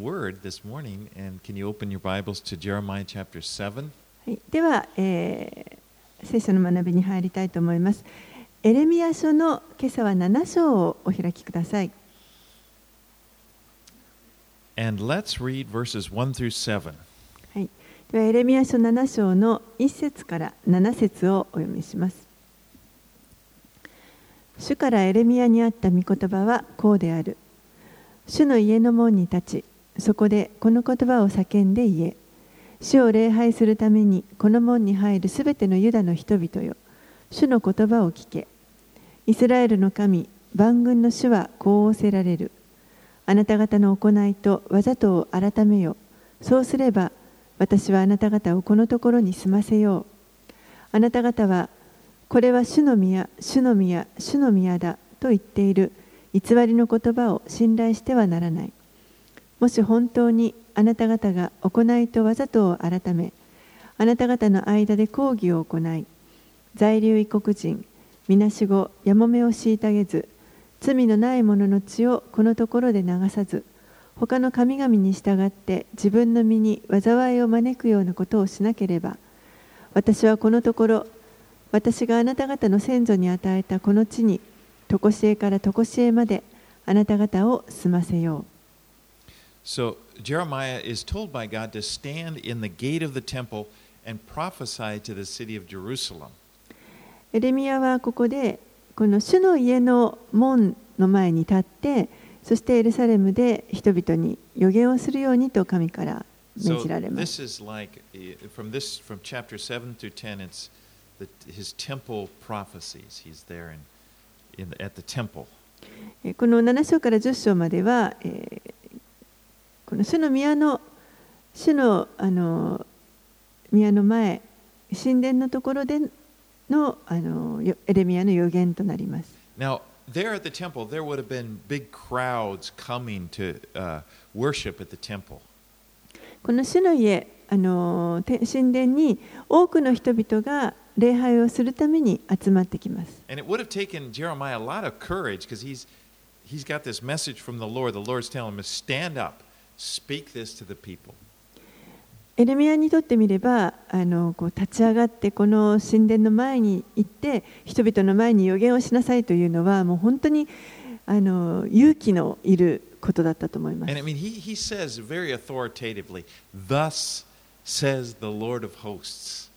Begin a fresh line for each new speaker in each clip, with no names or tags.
word this morning, and can you open your Bibles to Jeremiah chapter 7?
はい、では、えー、聖書の学びに入りたいと思います。エレミア書の今朝は7章をお開きください。
And let's read verses 1 through 7.
はい、ではエレミア書7章の1節から7節をお読みします。主からエレミアにあった御言葉はこうである。主の家の門に立ち、そこでこの言葉を叫んで言え。主を礼拝するためにこの門に入るすべてのユダの人々よ。主の言葉を聞け。イスラエルの神、万軍の主はこう仰せられる。あなた方の行いとわざとを改めよ。そうすれば、私はあなた方をこのところに住ませよう。あなた方は、これは主の宮、主の宮、主の宮だと言っている偽りの言葉を信頼してはならない。もし本当にあなた方が行いとわざとを改め、あなた方の間で抗議を行い、在留異国人、みなしご、やもめを虐げず、罪のない者の血をこのところで流さず、他の神々に従って自分の身に災いを招くようなことをしなければ、私はこのところ、私があなた方の先祖に与えたこの地に、とこしえからとこしえまであなた方を住ませよう。
So Jeremiah is told by God to stand in the gate of the temple and prophesy to the city of Jerusalem.
エレミアはここでこの主の家の門の前に立ってそしてエルサレムで人々に予言をするようにと神から命
So
じられます
this is like eh, from this from chapter 7 through 10 it's the, his temple prophecies. He's there in, in at the temple.
えーこの7章から10章までは、えーこの主の宮の主のあの宮の前神殿のところでのあのよエレミアの予言となります。
Now, there at the temple, there would have been big crowds coming to uh, worship at the temple.
この主の家あのて神殿に多くの人々が礼拝をするために集まってきます。
And it would have taken Jeremiah a lot of courage because he's, he's got this message from the Lord. The Lord's telling him to stand up, speak this to the people.
エレミアにとってみればあのこう立ち上がってこの神殿の前に行って人々の前に予言をしなさいというのはもう本当にあの勇気のいることだったと思いま
And
す
I。mean, he, he says very authoritatively, Thus says the Lord of hosts.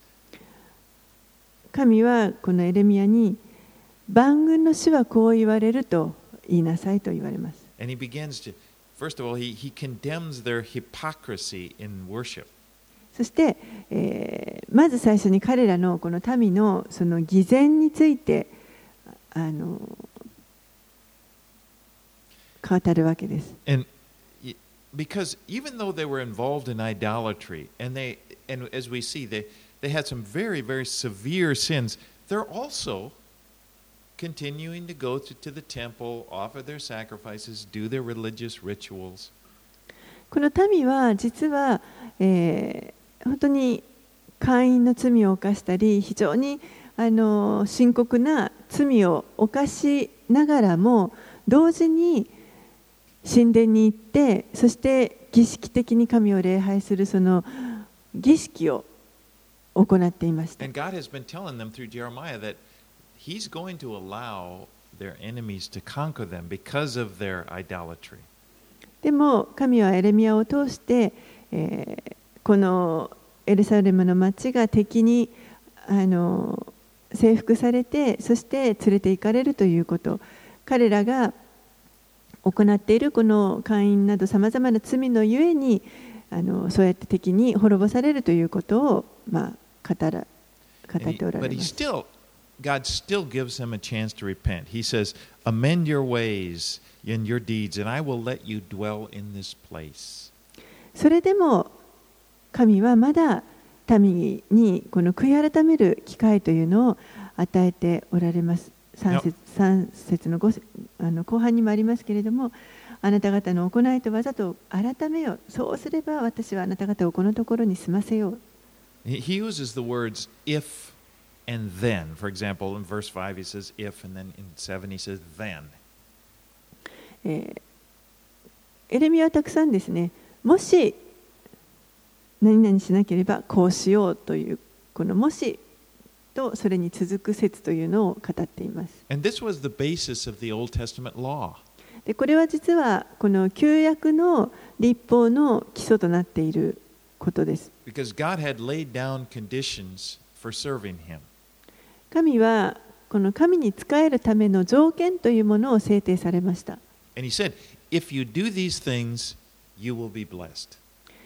神はこのエレミアに万軍の主はこう言われると言いなさいと言われます。
And he begins to, first of all, he, he condemns their hypocrisy in worship.
そして、えーまず最初に彼らのこの民のその偽善についてあの語るわけです。
And y- because even though they were involved in idolatry, and they, and as we see, they, they had some very, very severe sins, they're also continuing to go to, to the temple, offer their sacrifices, do their religious rituals.
この民は実は、えー本当に会員の罪を犯したり非常にあの深刻な罪を犯しながらも同時に神殿に行ってそして儀式的に神を礼拝するその儀式を行っていました。
And God has been telling them through Jeremiah that He's going to allow their enemies to conquer them because of their idolatry.
でも神はエレミアを通して、えーこのエルサレムの町が敵にあの征服されてそして連れて行かれるということ彼らが行っているこの会員などさまざまな罪のゆえにあのそうやって敵に滅ぼされるということを、まあ、語ら語っておられます
God still gives them a chance to repent. He says, Amend your ways and your deeds, and I will let you dwell in this place.
それでも神はまだ民にこの悔い改める機会というのを与えておられます。3節 ,3 節の 5, あの後半にもありますけれども、あなた方の行いとわざと改めよう。そうすれば私はあなた方をこのところに住ませよう。
He uses the words if and then. For example, in verse 5, he says if, and then in 7, he says then.
えーエレミアはたくさんですね、もし何々しなければこうしようというこのもしとそれに続く説というのを語っています。
And this was the basis of the Old Testament law.
でこれは実はこの旧約の立法の基礎となっていることです。
Because God had laid down conditions for serving Him.
神はこの神に仕えるための条件というものを制定されました。
Said, things,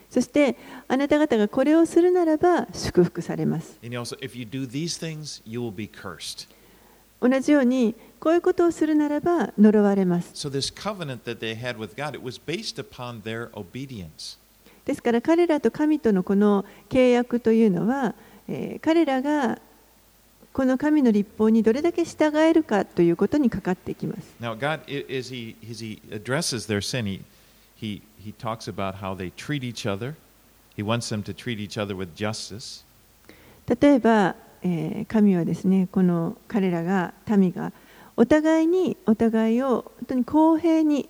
そして、あなた方がこれをするならば祝福されます。
Also, things,
同じように、こういうことをするならば呪われます。
So、God,
ですから、彼らと神とのこの契約というのは、えー、彼らがこの神の立法にどれだけ従えるかということにかかってきます。
Now, God, as He, as he addresses their sin, he, he, he talks about how they treat each other. He wants them to treat each other with justice.
例えば、えー神はですねこの彼らが民がお互いにお互いを本当に公平に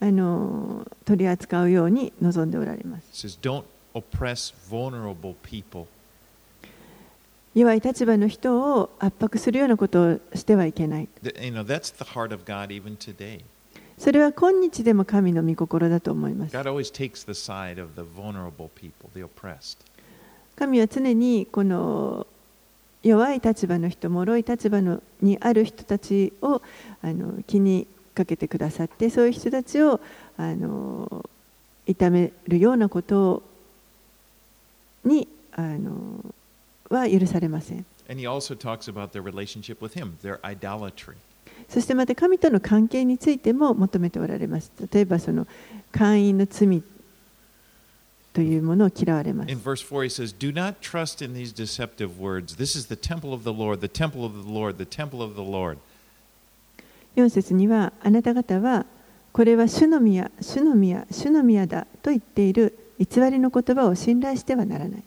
あの取り扱うように望んでおられます
It says, Don't oppress vulnerable people.
弱い立場の人を圧迫するようなことをしてはいけない.それは今日でも神の御心だと思います.神は常にこの弱い立場の人脆い立場のにある人たちをあの気にかけてくださってそういう人たちをあの痛めるようなことにあのは許されません
And he also talks about their relationship with him, their idolatry.
そしてまた神との関係についても求めておられます例えばその会員の罪というものを嫌われます
In verse 4, he says, Do not trust in these deceptive words. This is the temple of the Lord, the temple of the Lord, the temple of the Lord.
4節にはあなた方はこれは主の宮、主の宮、主の宮だと言っている偽りの言葉を信頼してはならない。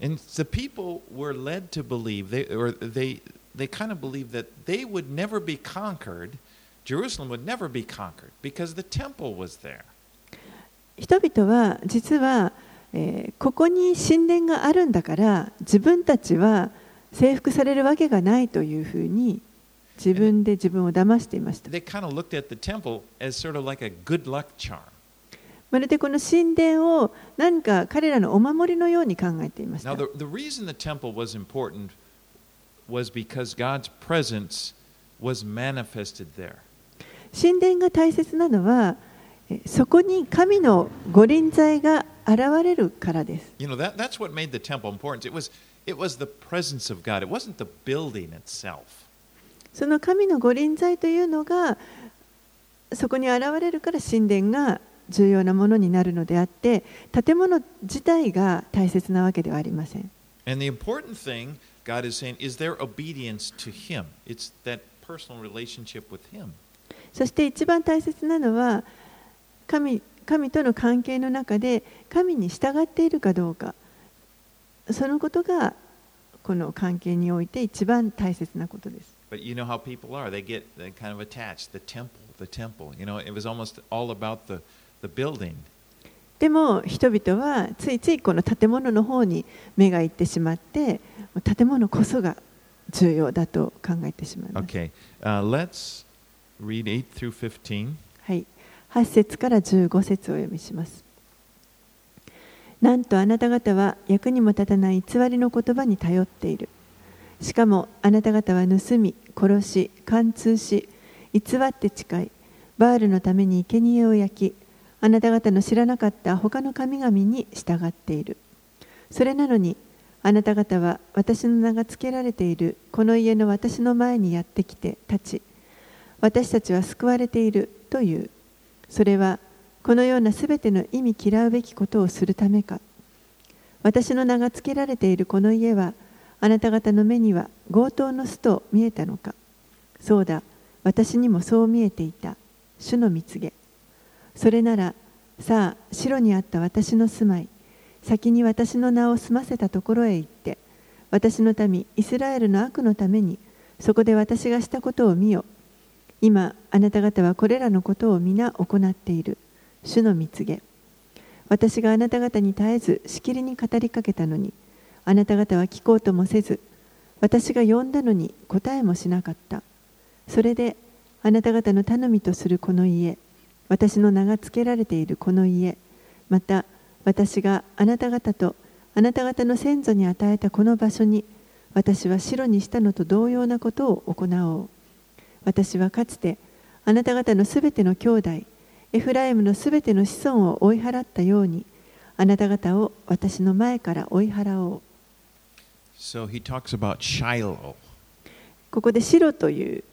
And the people were led to believe, they, or they, they kind of believed that they would never be conquered. Jerusalem would never be conquered because the temple was there.
人々は実は、えーここに神殿があるんだから自分たちは征服されるわけがないというふうに自分で自分を騙していました。
They kind of looked at the temple as sort of like a good luck charm.
まるでこの神殿を何か彼らのお守りのように考えていま
す。
神殿が大切なのは、そこに神の御臨在が現れるからです。その神の御臨在というのがそこに現れるから神殿が重要なものになるのであって建物自体が大切なわけではありません。
And the important thing, God is saying, is their obedience to Him. It's that personal relationship with Him.
そして一番大切なのは神神との関係の中で神に従っているかどうかそのことがこの関係において一番大切なことです。
But you know how people are. They get kind of attached. The temple, the temple. You know, it was almost all about the, the building.
でも人々はついついこの建物の方に目がいってしまって建物こそが重要だと考えてしまいます。
Okay, uh, let's read 8 through 15.
はい、8節から15節をお読みします。なんとあなた方は役にも立たない偽りの言葉に頼っている。しかもあなた方は盗み、殺し、貫通し、偽って誓い、バールのために生贄を焼き、あなた方の知らなかった他の神々に従っている。それなのに、あなた方は私の名が付けられているこの家の私の前にやってきて立ち、私たちは救われているという。それはこのようなすべての意味嫌うべきことをするためか。私の名が付けられているこの家は、あなた方の目には強盗の巣と見えたのか。そうだ、私にもそう見えていた。主の蜜げ。それなら、さあ、城にあった私の住まい、先に私の名を済ませたところへ行って、私の民、イスラエルの悪のために、そこで私がしたことを見よ。今、あなた方はこれらのことを皆行っている。主の蜜げ。私があなた方に絶えずしきりに語りかけたのにあなた方は聞こうともせず私が呼んだのに答えもしなかったそれであなた方の頼みとするこの家私の名が付けられているこの家。また私があなた方とあなた方の先祖に与えたこの場所に私は白にしたのと同様なことを行おう。私はかつてあなた方のすべての兄弟エフライムのすべての子孫を追い払ったようにあなた方を私の前から追い払おう。
So he talks about Shiloh.
ここで白という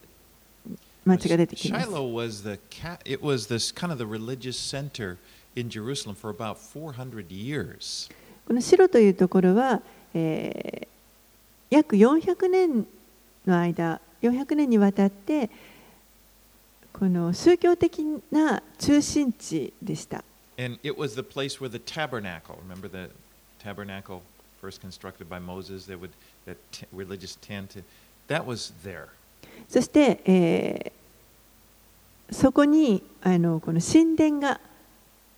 町が出てきます
Shiloh was the it was this kind of the religious center in Jerusalem for about 400 years.
この白というところは、えー約400年の間400年にわたってこの宗教的な中心地でした。
And it was the place where the tabernacle, remember the tabernacle first constructed by Moses, there would that religious tent, that was there.
そして、えーそこにあのこの神殿が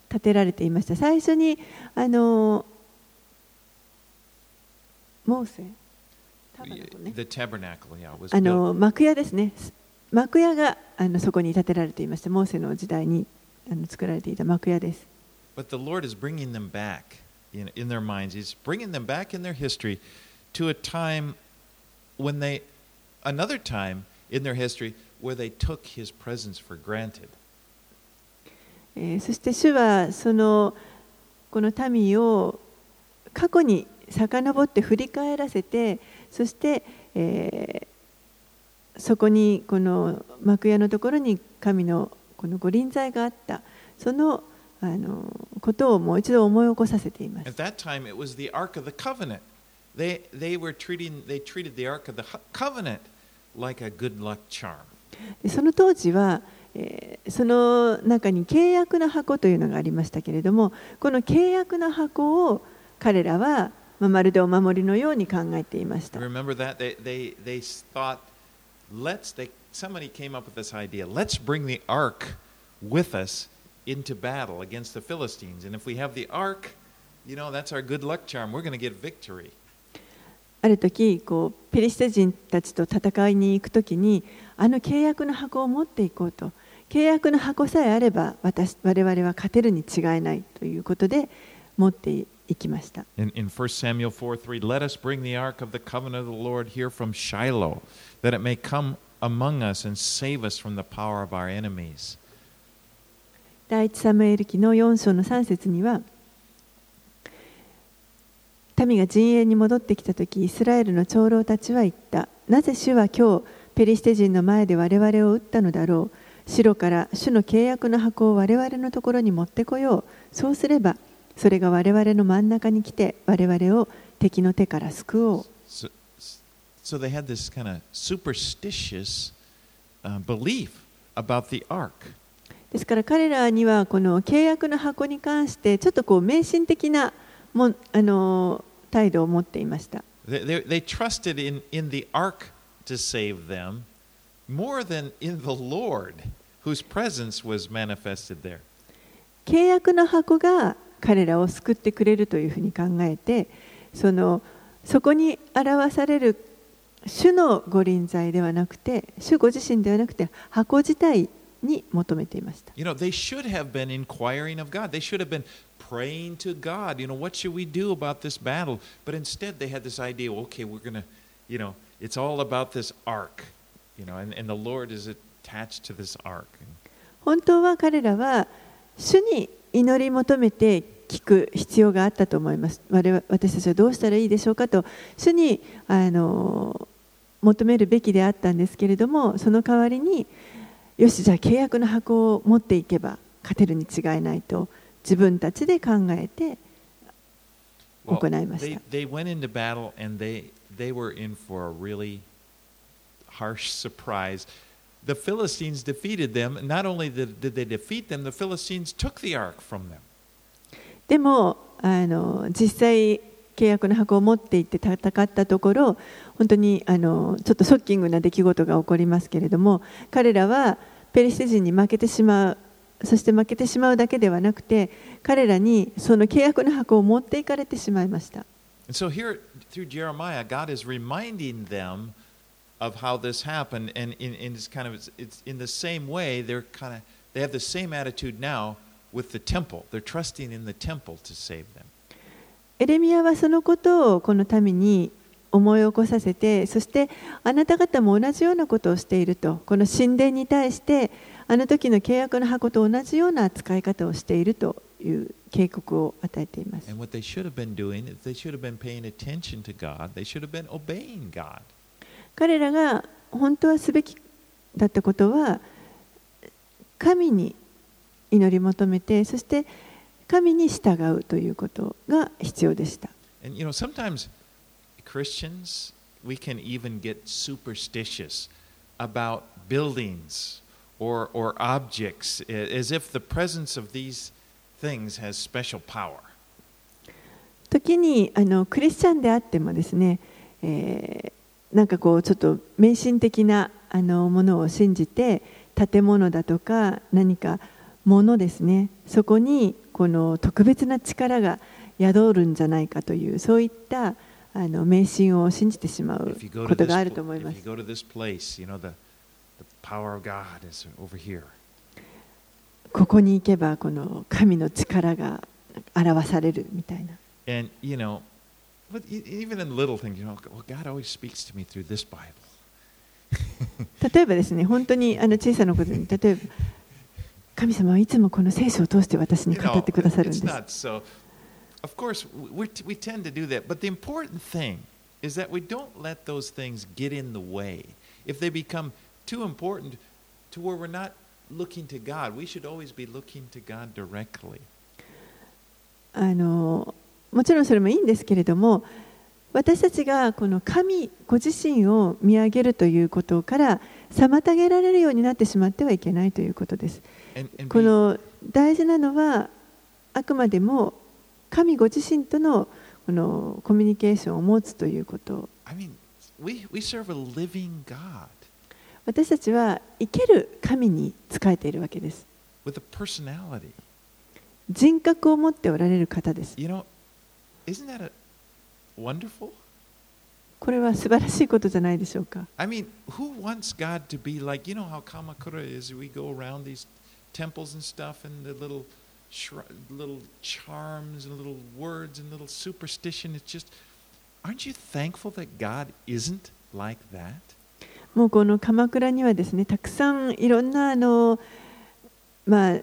建てられていました。最初にあのモーセあ.の幕屋ですね。幕屋があのそこに建てられていました。モーセの時代にあの作られていた幕屋です。
But the Lord is bringing them back in, in their minds. He's bringing them back in their history to a time when they, another time in their history where they took His presence for granted.
えーそして主はそのこの民を過去に遡って振り返らせてそして、えーそこにこの幕屋のところに神のこの御臨在があったそのあのことをもう一度思い起こさせています
At。that time, it was the Ark of the Covenant. They, they were treating, they treated the Ark of the Covenant like a good luck charm.
でその当時は、えーその中に契約の箱というのがありましたけれどもこの契約の箱を彼らは、まあ、まるでお守りのように考えていました。
Remember that? They, they, they thought, let's, they, somebody came up with this idea let's bring the Ark with us into battle against the Philistines. And if we have the Ark, you know, that's our good luck charm. We're going to get victory.
ある時こうペリシテ人たちと戦いに行く時にあの契約の箱を持っていこうと契約の箱さえあれば私我々は勝てるに違いないということで持っていきました。
In, in 1 Samuel 4 3, let us bring the ark of the covenant of the Lord here from Shiloh, that it may come among us and save us from the power of our enemies.
第一サムエル記の4章の3節には民が陣営に戻ってきた時イスラエルの長老たちは言ったなぜ主は今日ペリシテ人の前で我々を撃ったのだろう城から主の契約の箱を我々のところに持ってこようそうすればそれが我々の真ん中に来て我々を敵の手から救おう
So, so they had this kind of superstitious uh, belief about the ark.
ですから彼らにはこの契約の箱に関してちょっとこう迷信的なもんあの態度を持っていました。
They, they, they trusted in, in the ark to save them more than in the Lord, whose presence was manifested there.
契約の箱が彼らを救ってくれるというふうに考えてそのそこに表される主の御臨在ではなくて主ご自身ではなくて箱自体に求めていました。
You know, they should have been inquiring of God. They should have been praying to God. You know, what should we do about this battle? But instead, they had this idea okay, we're going to, you know, it's all about this ark, you know, and, and the Lord is attached to this ark.
本当は彼らは主に祈り求めて聞く必要があったと思います。我々私たちはどうしたらいいでしょうかと主にあの求めるべきであったんですけれどもその代わりによしじゃあ契約の箱を持っていけば勝てるに違いないと自分たちで考えて行いました。
they they, they were in for a really harsh surprise. The Philistines defeated them. Not only did, they defeat them, the Philistines took the ark from them.
でもあの実際契約の箱を持っていって戦ったところ本当にあのちょっとショッキングな出来事が起こりますけれども彼らはペリシテ人に負けてしまうそして負けてしまうだけではなくて彼らにその契約の箱を持っていかれてしまいました
And so here, through Jeremiah, God is reminding them of how this happened, and in, in it's kind of it's it's in the same way. They're kind of they have the same attitude now with the temple. They're trusting in the temple to save them.
エレミアはそのことをこの民に思い起こさせてそしてあなた方も同じようなことをしているとこの神殿に対してあの時の契約の箱と同じような使い方をしているという警告を与えています。
And what they should have been doing is they should have been paying attention to God. They should have been obeying God.
彼らが本当はすべきだったことは神に祈り求めてそして神に従うということが必要でした。
And you know, sometimes Christians, we can even get superstitious about buildings or, or objects as if the presence of these things has special power.
時にあのクリスチャンであってもですね、えーなんかこうちょっと迷信的なあのものを信じて建物だとか何かものですね。そこにこの特別な力が宿るんじゃないかというそういったあの迷信を信じてしまうことがあると思いますここに行けばこの神の力が表されるみたいな
And, you know, but e- even in little things, you know, well, God always speaks to me through this Bible.
例えばですね本当にあの小さなことに例えば神様はいつもこの聖書を通して私に語ってくださるんです
so. Of course, we we tend to do that, but the important thing is that we don't let those things get in the way. If they become too important to where we're not looking to God, we should always be looking to God directly.
あのもちろんそれもいいんですけれども私たちがこの神ご自身を見上げるということから妨げられるようになってしまってはいけないということです。
And, and
この大事なのはあくまでも神ご自身とのこのコミュニケーションを持つということ
I mean, we, we serve a living God
私たちは生ける神に仕えているわけです
with a personality.
人格を持っておられる方です
You know, isn't that a wonderful?
これは素晴らしいことじゃないでしょうか
I mean, who wants God to be like, you know how Kamakura is? We go around these temples and stuff and the little, little charms and little words and little superstition. It's just, aren't you thankful that God isn't like that?
もうこの鎌倉にはですねたくさんいろんなあの、まあ、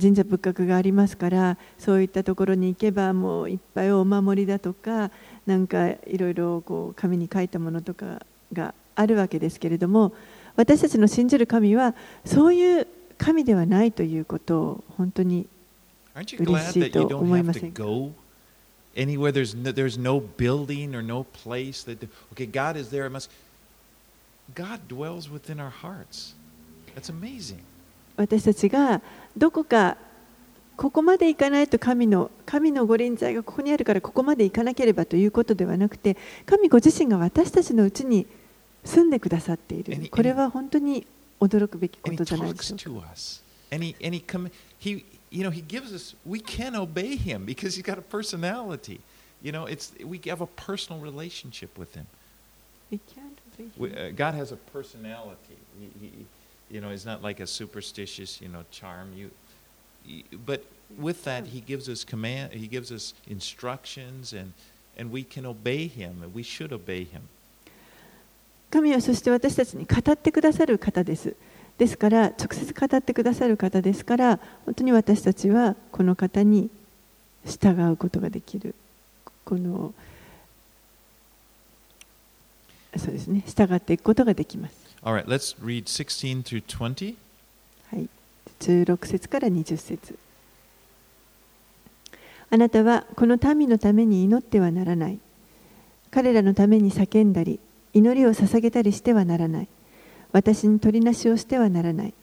神社仏閣がありますからそういったところに行けばもういっぱいお守りだとかなんかいろいろこう紙に書いたものとかがあるわけですけれども私たちの信じる神はそういう神ではないということを本当に嬉しいと思いませんか
？anywhere? There's no, there's no building or no place that, okay, God is there. It must, God dwells within our hearts. That's amazing.
私たちがどこかここまで行かないと神の神のご臨在がここにあるからここまで行かなければということではなくて神ご自身が私たちのうちに住んでくださっているこれは本当に驚くべきことじゃないでしょうか
and he and he come he you know he gives us we can obey him because he's got a personality you know it's we have a personal relationship with him we, uh, god has a personality he, he, you know he's not like a superstitious you know charm you he- but with that he gives us command he gives us instructions and and we can obey him and we should obey him
神はそして私たちに語ってくださる方ですですから直接語ってくださる方ですから本当に私たちはこの方に従うことができるこの そうですね従っていくことができます
all right let's read 16 through 20
はい、16節から20節あなたはこの民のために祈ってはならない。彼らのために叫んだり、祈りを捧げたりしてはならない。私に取りなしをしてはならない。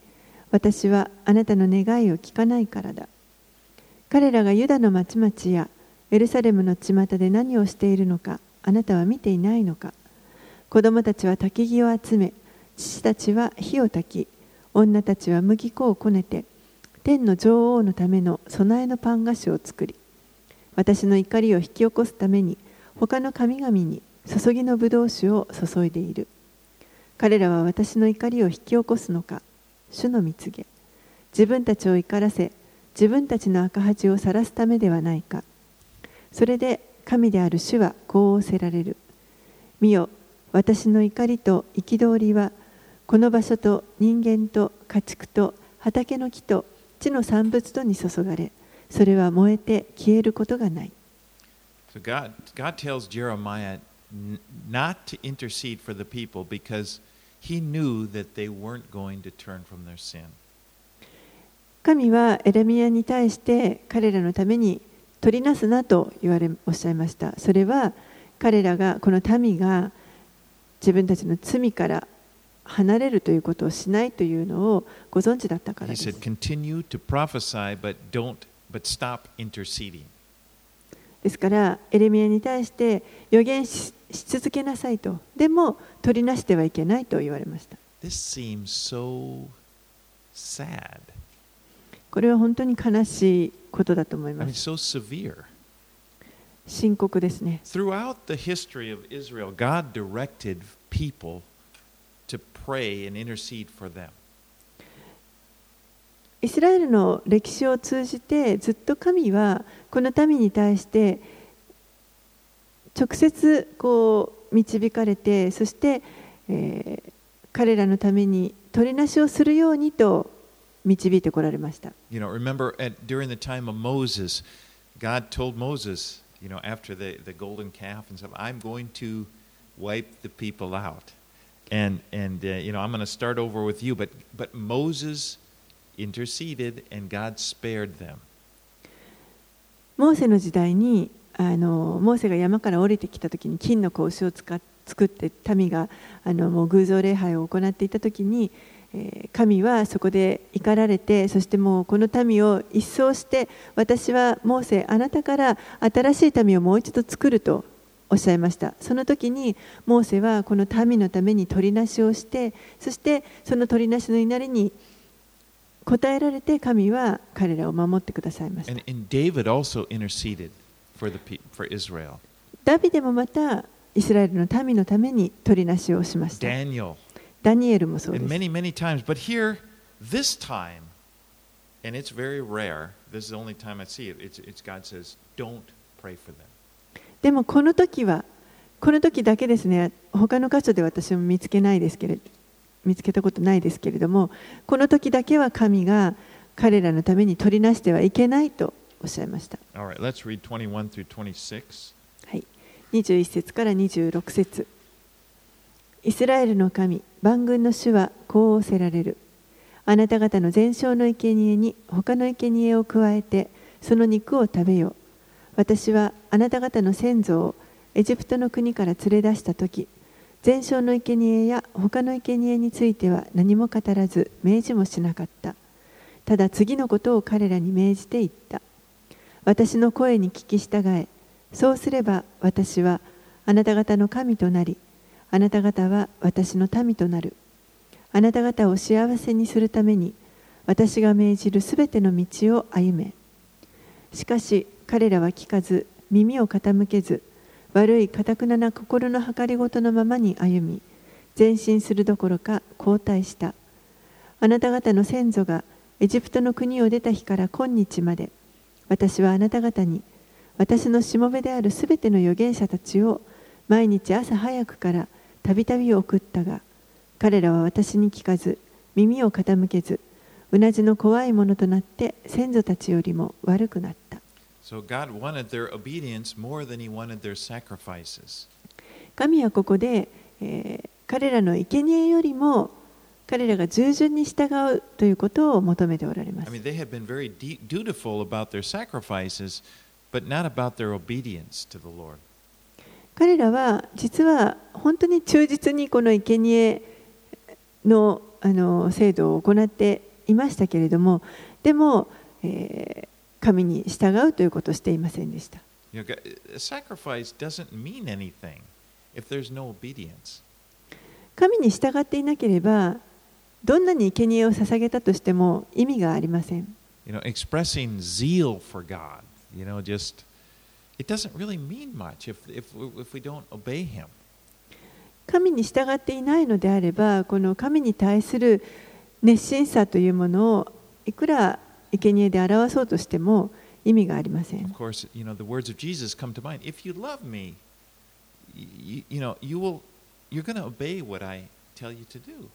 私はあなたの願いを聞かないからだ。彼らがユダの町々やエルサレムの巷で何をしているのか、あなたは見ていないのか。子供たちは焚き木を集め、父たちは火を焚き、女たちは麦粉をこねて天の女王のための備えのパン菓子を作り私の怒りを引き起こすために他の神々に注ぎの葡萄酒を注いでいる。彼らは私の怒りを引き起こすのか主の蜜げ。自分たちを怒らせ自分たちの赤恥を晒すためではないか。それで神である主はこう仰せられる。見よ私の怒りと憤りはこの場所と人間と家畜と畑の木と地の産物とに注がれそれは燃えて消えることがない
So God, God tells Jeremiah not to intercede for the people because he knew that they weren't going to turn from their sin.
神はエレミアに対して彼らのために取りなすなと言われおっしゃいましたそれは彼らがこの民が自分たちの罪から離れるということをしないというのをご存知だったからです
said, continue to prophesy, but don't, but stop interceding.
ですからエレミアに対して予言しし続けなさいとでも取りなしてはいけないと言われました
This seems so sad.
これは本当に悲しいことだと思い
I
ま
mean,
す
so severe.
深刻ですね
Throughout the history of Israel, God directed people to pray and intercede for them.
イスラエルの歴史を通じてずっと神はこの民に対して直接こう導かれてそして、えー彼らのために取りなしをするようにと導いてこられました
You know, remember at, during the time of Moses, God told Moses, you know, after the, the golden calf and stuff, I'm going to wipe the people out. And, and uh, you know, I'm going to start over with you. But, but Moses interceded and God spared them.
モーセの時代にあのモーセが山から降りてきた時に金の子牛を使っ作って民があのもう偶像礼拝を行っていた時に神はそこで怒られてそしてもうこの民を一掃して私はモーセあなたから新しい民をもう一度作るとおっしゃいましたその時にモーセはこの民のために取りなしをしてそしてその取りなしの祈りに応えられて神は彼らを守ってくださいました
And, and David also interceded for, the, pe- for Israel.
ダビデもまたイスラエルの民のために取りなしをしました。ダニエルもそうです。
た
でもこの時は、この時だけですね、他の箇所で私も見つけないですけれど、見つけたことないですけれども、この時だけは神が彼らのために取りなしてはいけないとおっしゃいました。
21
節から26節。イスラエルの神、万軍の主はこう仰せられる。あなた方の全焼の生贄に他の生贄を加えて、その肉を食べよ。私はあなた方の先祖をエジプトの国から連れ出したとき、全焼の生贄や他の生贄については何も語らず、命じもしなかった。ただ次のことを彼らに命じて言った。私の声に聞き従え、そうすれば私はあなた方の神となり、あなた方は私の民となる。あなた方を幸せにするために、私が命じるすべての道を歩め。しかし彼らは聞かず、耳を傾けず、悪いかたくなな心の計りごとのままに歩み、前進するどころか後退した。あなた方の先祖がエジプトの国を出た日から今日まで、私はあなた方に、私のしもべであるすべての預言者たちを毎日朝早くからたびたび送ったが彼らは私に聞かず耳を傾けずうなじの怖いものとなって先祖たちよりも悪くなった
So God wanted their obedience more than He wanted their sacrifices.
神はここで、えー彼らの生贄よりも彼らが従順に従うということを求めておられま
I
す
mean, they had been very dutiful about their sacrifices, but not about their obedience to the Lord.
彼らは実は本当に忠実にこの生贄のあの制度を行っていましたけれども、でも、え、神に従うということをしていませんでした。神に従っていなければ、どんなに生贄を捧げたとしても意味がありません。
You know, expressing zeal for God, you know, just... it doesn't really mean much if if if we don't obey Him.
神に従っていないのであればこの神に対する熱心さというものをいくら生贄で表そうとしても意味がありません
Of。course, you know, the words of Jesus come to mind. If you love me, you, you know, you will you're going to obey what I tell you to do.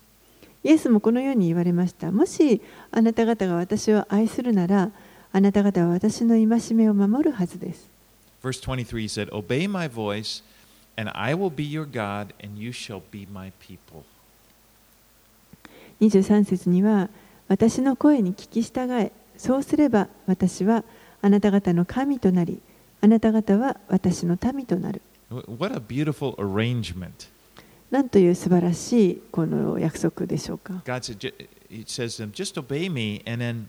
イエスもこのように言われました。もしあなた方が私を愛するなら、あなた方は私の戒めを守るはずです。
Verse 23 he said, "Obey my voice, and I will be your God, and you shall be my people."
23節には、私の声に聞き従え、そうすれば私はあなた方の神となり、あなた方は私の民となる。
Wh- What a beautiful arrangement.
なんという素晴らしいこの約束でしょうか。
God said, He says to them, just obey me, and then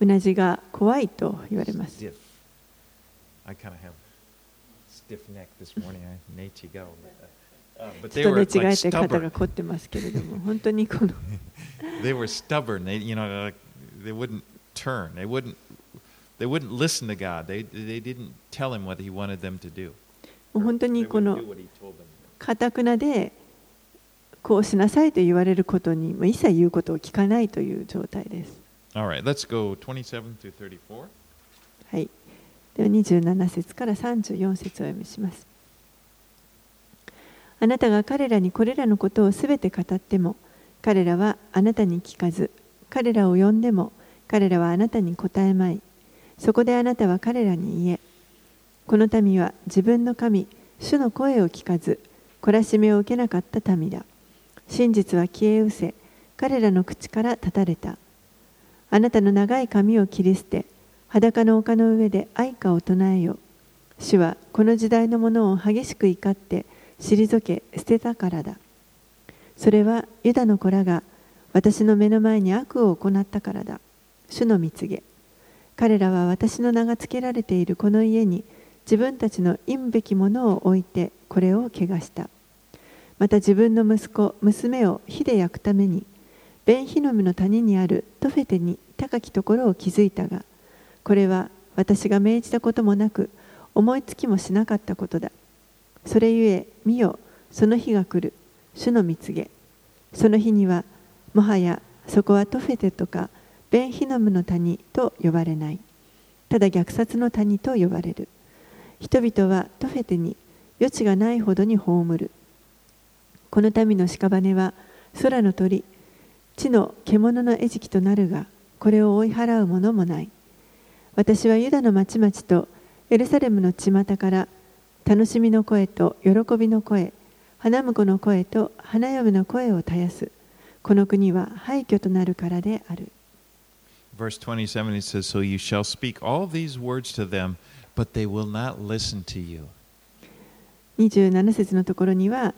うなじが怖いと言われます.
Uh, were
寝違えて肩.が凝ってますけれども本当にこの
They were stubborn. They, you know, like, they wouldn't turn. They wouldn't. They wouldn't listen to God. They, they didn't tell him what he wanted them to do.
もう本当にこの.かたくなでこうしなさいと言われることにもう一切言うことを聞かないという状態です。
All right, let's go 27 to 34.
はい、では27節から34節を読みします。あなたが彼らにこれらのことをすべて語っても彼らはあなたに聞かず彼らを呼んでも彼らはあなたに答えまいそこであなたは彼らに言えこの民は自分の神主の声を聞かず懲らしめを受けなかった民だ真実は消え失せ彼らの口から断たれたあなたの長い髪を切り捨て裸の丘の上で愛歌を唱えよ主はこの時代のものを激しく怒って退け捨てたからだ。それはユダの子らが私の目の前に悪を行ったからだ。主の蜜げ。彼らは私の名が付けられているこの家に自分たちの忌むべきものを置いてこれを汚した。また自分の息子娘を火で焼くためにベンヒノムの谷にあるトフェテに高きところを築いたがこれは私が命じたこともなく思いつきもしなかったことだ。それゆえ見よその日が来る。主の蜜げ。その日にはもはやそこはトフェテとかベンヒノムの谷と呼ばれない。ただ虐殺の谷と呼ばれる。人々はトフェテに余地がないほどに葬る。この民の屍は空の鳥地の獣の餌食となるがこれを追い払うものもない。私はユダの町々とエルサレムの巷から楽しみの声と喜びの声花婿の声と花嫁の声を絶やす。この国は廃墟となるからである。
Verse 27 it says, So you shall speak all these words to them, but they will not listen to you.
27節のところには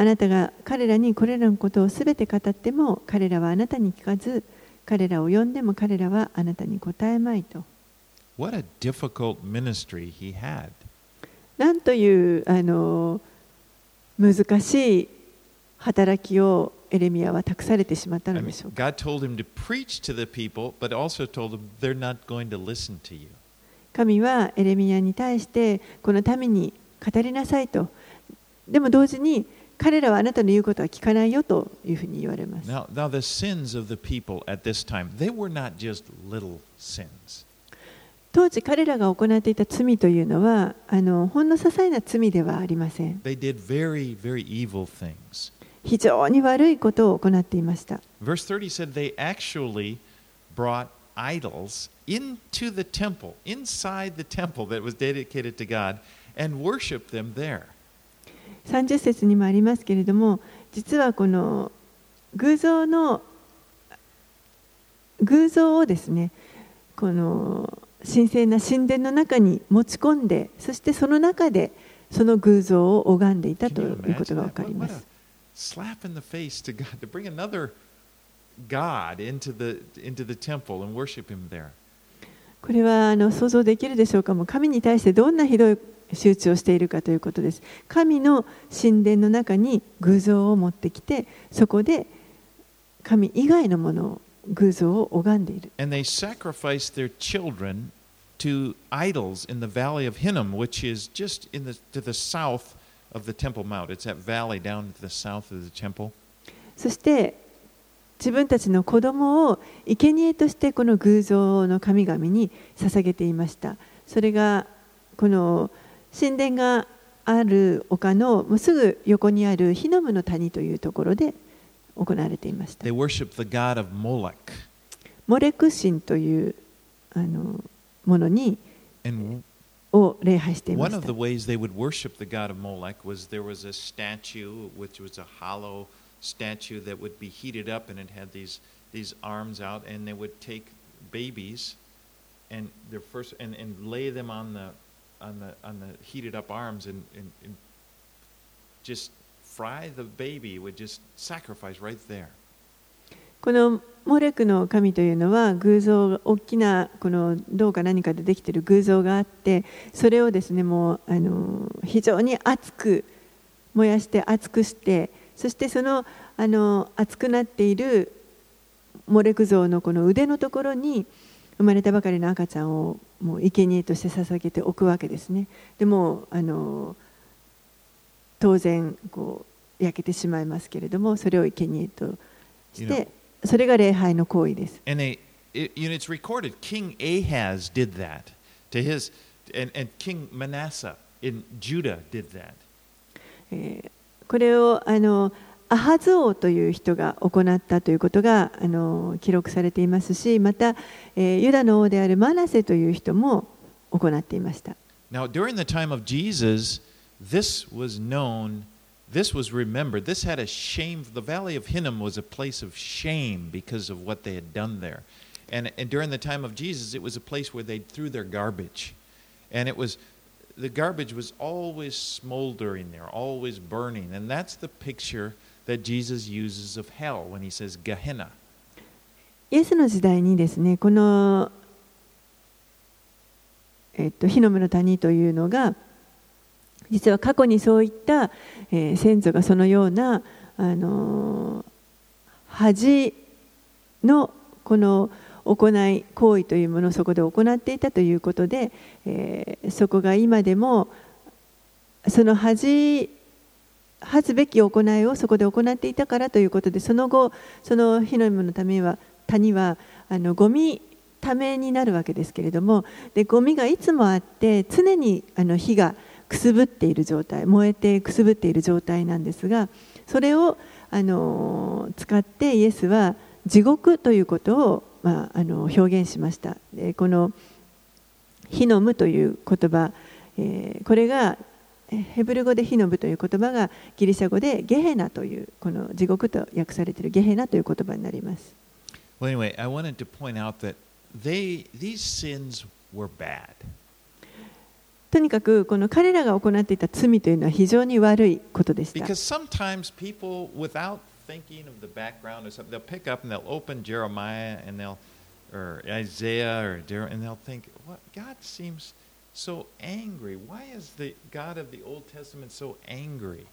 あなたが彼らにこれらのことをすべて語っても彼らはあなたに聞かず彼らを呼んでも彼らはあなたに答えまいと
What a difficult ministry he had.
なんというあの難しい働きをエレミアは託されてしまったのでしょうか
God told him to preach to the people, but also told them they're not going to listen to you.
神はエレミアに対してこの民に語りなさいとでも同時に彼らはあなたの言うことは聞かないよというふうに言われます
Now, now the sins of the people at this time, they were not just little sins.
当時彼らが行っていた罪というのはあのほんの些細な罪ではありません
They did very, very evil things.
非常に悪いことを行っていました
Verse 30 said they actually brought idols into the temple, inside the temple that was dedicated to God, and worshiped them there.
30節にもありますけれども実はこの偶像の偶像をですねこの神聖な神殿の中に持ち込んでそしてその中でその偶像を拝んでいたということが
分
かります。これはあの想像できるでしょうか？もう神に対してどんなひどい仕打ちをしているかということです。神の神殿の中に偶像を持ってきてそこで神以外のものを偶像を拝んでいる。
And they sacrificed their children to idols in the valley of Hinnom, which is just in the to the south of the Temple Mount. It's that valley down to the south of the temple.
そして自分たちの子供を生贄としてこの偶像の神々に捧げていました。それがこの神殿がある丘のすぐ横にあるヒノムの谷というところで行われていました。
They worship the god of Molech.
モレク神というあのものにを礼拝していま
one
し
of
た
the。ways they would worship the god of Molech was there was a statue, which was a hollow statue that would be heated up, and it had these these arms out, and they would take babies and their first and, and lay them on the on the on the heated up arms and, and, and just fry the baby would just sacrifice right there.
このモレクの神というのは偶像大きなこの銅か何かでできている偶像があってそれをですねもうあの非常に熱く燃やして熱くしてそしてそのあの熱くなっているモレク像のこの腕のところに生まれたばかりの赤ちゃんをもう生贄として捧げておくわけですね。でもあの当然こう焼けてしまいますけれどもそれを生贄としてそれが礼拝の行為です。
And they, it, you know, it's recorded. King Ahaz did that to his, and, and King Manasseh in Judah did that.
えーこれをあのアハズ王という人が行ったということがあの記録されていますしまた、えーユダの王であるマナセという人も行っていました。
Now, during the time of Jesus, this was known, this was remembered. This had a shame. The Valley of Hinnom was a place of shame because of what they had done there. And, and during the time of Jesus, it was a place where they threw their garbage. And it was, the garbage was always smoldering there, always burning. And that's the picture that Jesus uses of hell when he says Gehenna.
イエスの時代にですねこの、えっと、火の村の谷というのが実は過去にそういった、えー先祖がそのようなあのー恥のこの行い行為というものをそこで行っていたということで、えーそこが今でもその恥恥ずべき行いをそこで行っていたからということでその後その火の山のためは谷はあのゴミためになるわけですけれどもでゴミがいつもあって常にあの火がくすぶっている状態燃えてくすぶっている状態なんですがそれをあの使ってイエスは地獄ということを、まあ、あの表現しました。でこの火の無という言葉、えーこれがヘブル語で火の部という言葉がギリシャ語でゲヘナというこの地獄と訳されているゲヘナという言葉になります。とにかくこの彼らが行っていた罪というのは非常に悪いことでした。
Isaiah or Darren, and they'll think, what? God seems so angry? Why is the God of the Old Testament so angry?"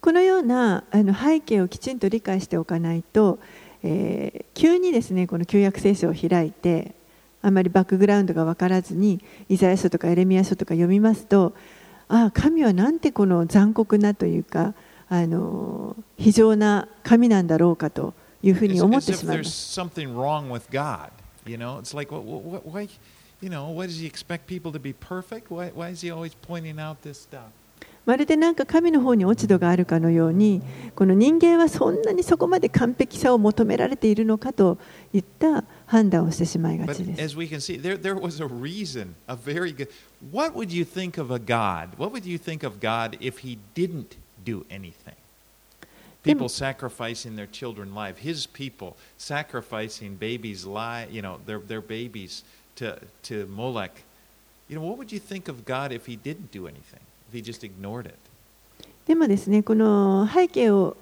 このようなあの背景をきちんと理解しておかないと、えー急にですねこの旧約聖書を開いてあまりバックグラウンドが分からずにイザヤ書とかエレミヤ書とか読みますとああ神はなんてこの残酷なというかあの非常な神なんだろうかというふうに思ってしまいます。
something wrong with God. You know, it's like, what, what, why, you know, why does He expect people to be perfect? Why, why is He always pointing out this stuff?
まるでなんか神の方に落ち度があるかのようにこの人間はそんなにそこまで完璧さを求められているのかといった判断をしてしまいが
But
ちです。
as we can see, there, there was a reason, a very good. What would you think of a God? What would you think of God if He didn't do anything? people sacrificing their children live his people sacrificing babies lie you know their their babies to to Molech you know what would you think of God if he didn't do anything if he just ignored it?
でもですねこの背景を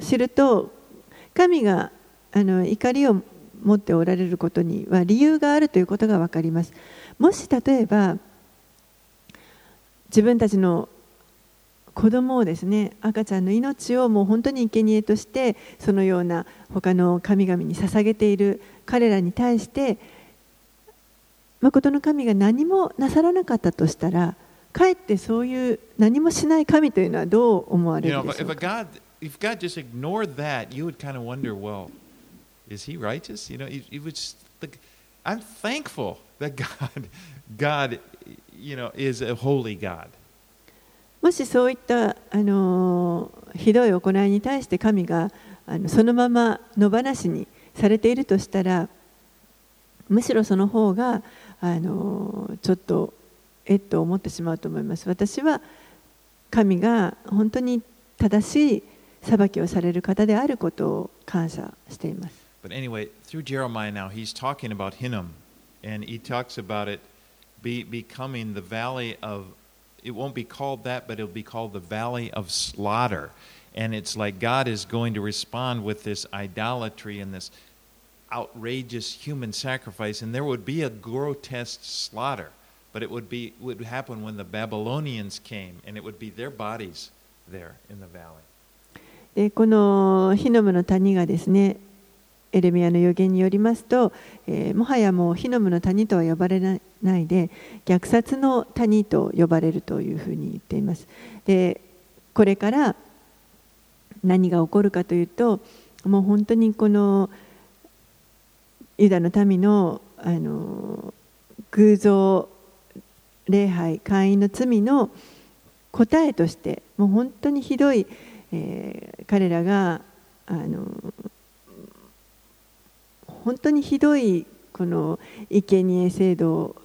知ると神があの怒りを持っておられることには理由があるということが分かります。もし例えば自分たちの子供をですね赤ちゃんの命をもう本当に生贄としてそのような他の神々に捧げている彼らに対して誠の神が何もなさらなかったとしたらかえってそういう何もしない神というのはどう思われるでしょうか
if God just ignored that you would kind of wonder well is he righteous you know it, it was like I'm thankful that God God you know is a holy God
もしそういった、あのーひどい行いに対して神があのそのまま野放しにされているとしたらむしろその方が、あのーちょっとえっと思ってしまうと思います私は神が本当に正しい裁きをされる方であることを感謝しています
But anyway, through Jeremiah now, he's talking about Hinnom, and he talks about it be, becoming the valley of, it won't be called that, but it'll be called the valley of slaughter. And it's like God is going to respond with this idolatry and this outrageous human sacrifice, and there would be a grotesque slaughter. But it would be would happen when the Babylonians came, and it would be their bodies there in the valley.
でこのヒノムの谷がですねエレミアの予言によりますと、えーもはやもうヒノムの谷とは呼ばれなないで虐殺の谷と呼ばれるというふうに言っていますでこれから何が起こるかというともう本当にこのユダの民のあの偶像礼拝会員の罪の答えとしてもう本当にひどいえー彼らがあの本当にひどいこの生贄制度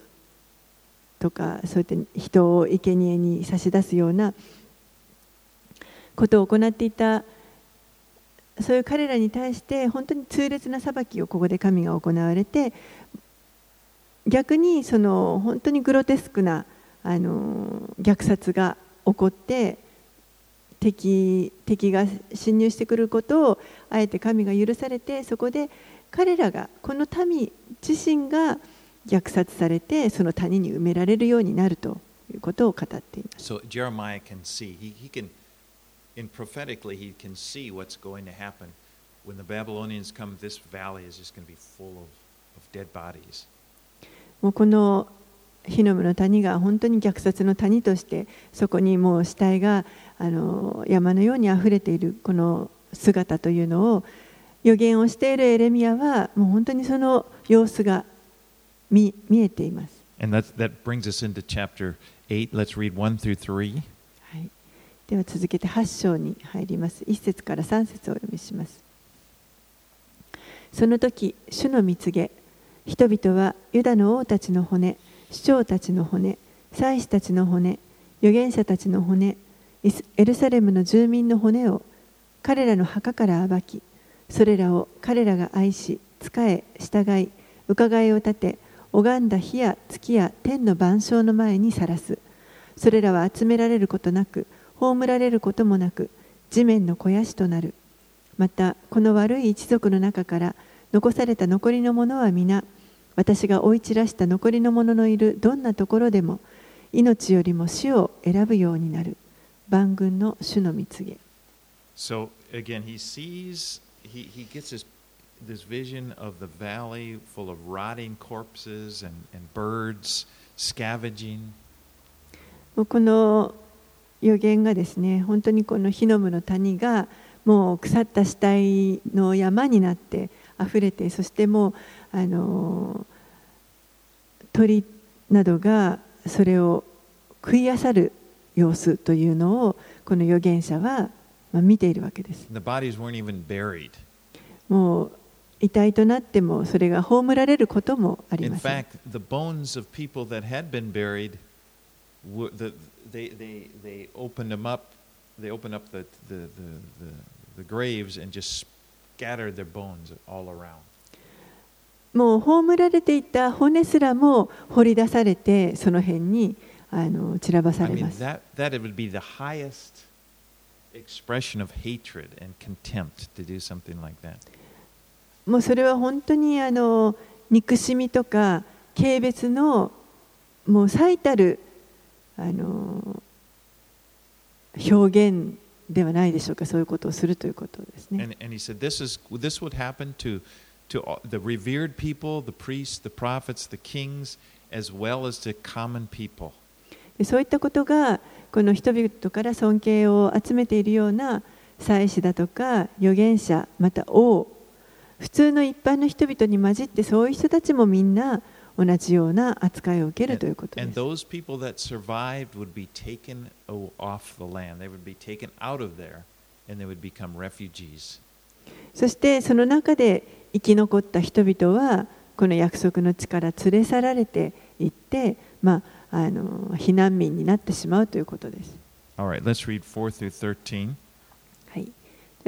とかそういった人を生贄に差し出すようなことを行っていたそういう彼らに対して本当に痛烈な裁きをここで神が行われて逆にその本当にグロテスクなあの虐殺が起こって敵敵が侵入してくることをあえて神が許されてそこで彼らがこの民自身が虐殺されてその谷に埋められるようになるということを語っています。
So In prophetically, he can see what's going to happen. When the Babylonians come, this valley is just going to be full of, of dead bodies.
もうこのヒノムの谷が本当に虐殺の谷としてそこにもう死体があの山のようにあふれているこの姿というのを予言をしているエレミアはもう本当にその様子が見見えています。
And that, that brings us into chapter 8. Let's read 1 through 3.
では続けて8章に入ります。1節から3節をお読みします。その時、主の蜜げ、人々はユダの王たちの骨、首長たちの骨、祭司たちの骨、預言者たちの骨、エルサレムの住民の骨を彼らの墓から暴き、それらを彼らが愛し、仕え、従い、伺いを立て、拝んだ日や月や天の万象の前にさらす。それらは集められることなく、葬られることもなく、地面の肥やしとなる。また、この悪い一族の中から残された残りのものは皆、私が追い散らした残りのもののいるどんなところでも、命よりも死を選ぶようになる。万軍の主の蜜げ。
So again, he sees, he, he gets this, this vision of the valley full of rotting corpses and, and birds scavenging.
の予言がですね、本当にこのヒノムの谷がもう腐った死体の山になって溢れて、そしてもうあの鳥などがそれを食い漁る様子というのをこの預言者はまあ見ているわけです。もう遺体となってもそれが葬られることもありません。もう葬られていた骨すらも掘り出されてその辺にれ。もうそれは本当にあの憎しみとか軽蔑のもう最たる。あの表現ではないでしょうかそういうことをするということですね。
And, and he said, this, is, this would happen to, to the revered people, the priests, the prophets, the kings, as well as to common people.
でそういったことがこの人々から尊敬を集めているような祭司だとか預言者また王普通の一般の人々に混じってそういう人たちもみんな同じような扱いを受けるということです。そしてその中で生き残った人々はこの約束の地から連れ去られていって、まあ、あの避難民になってしまうということです。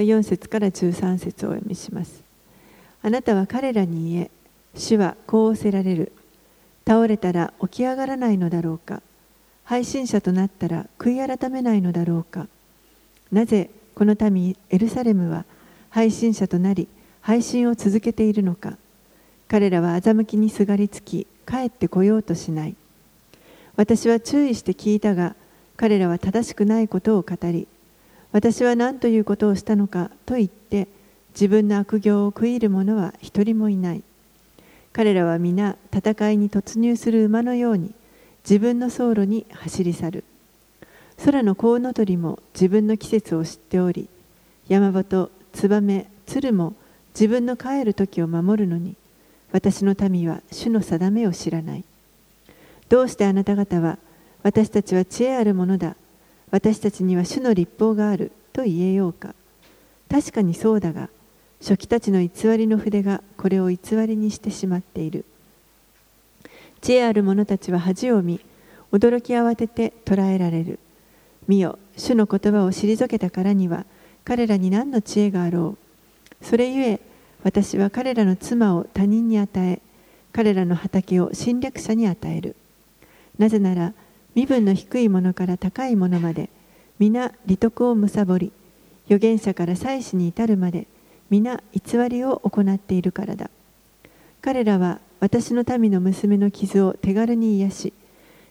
4
節から13節をお読みします。あなたは彼らに言え、主はこうせられる。倒れたら起き上がらないのだろうか。配信者となったら悔い改めないのだろうか。なぜこの民エルサレムは配信者となり、配信を続けているのか。彼らは欺きにすがりつき、帰ってこようとしない。私は注意して聞いたが、彼らは正しくないことを語り、私は何ということをしたのかと言って自分の悪行を悔いる者は一人もいない彼らは皆戦いに突入する馬のように自分の走路に走り去る。空のコウノトリも自分の季節を知っており山鳩ツバメ鶴も自分の帰る時を守るのに私の民は主の定めを知らない。どうしてあなた方は私たちは知恵あるものだ私たちには主の立法があると言えようか。確かにそうだが初期たちの偽りの筆がこれを偽りにしてしまっている。知恵ある者たちは恥を見驚き慌てて捕らえられる。見よ主の言葉を退けたからには彼らに何の知恵があろう。それゆえ私は彼らの妻を他人に与え彼らの畑を侵略者に与える。なぜなら身分の低いものから高いものまで皆利得を貪り預言者から祭司に至るまで皆偽りを行っているからだ。彼らは私の民の娘の傷を手軽に癒し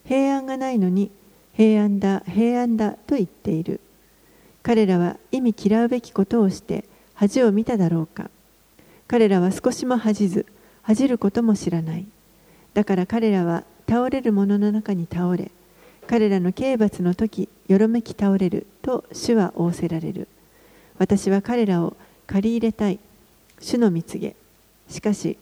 平安がないのに平安だ平安だと言っている。彼らは意味嫌うべきことをして恥を見ただろうか。彼らは少しも恥じず恥じることも知らない。だから彼らは倒れる者の中に倒れ彼らの刑罰の時よろめき倒れると主は仰せられる。私は彼らを借り入れたい。主の蜜げ。しかし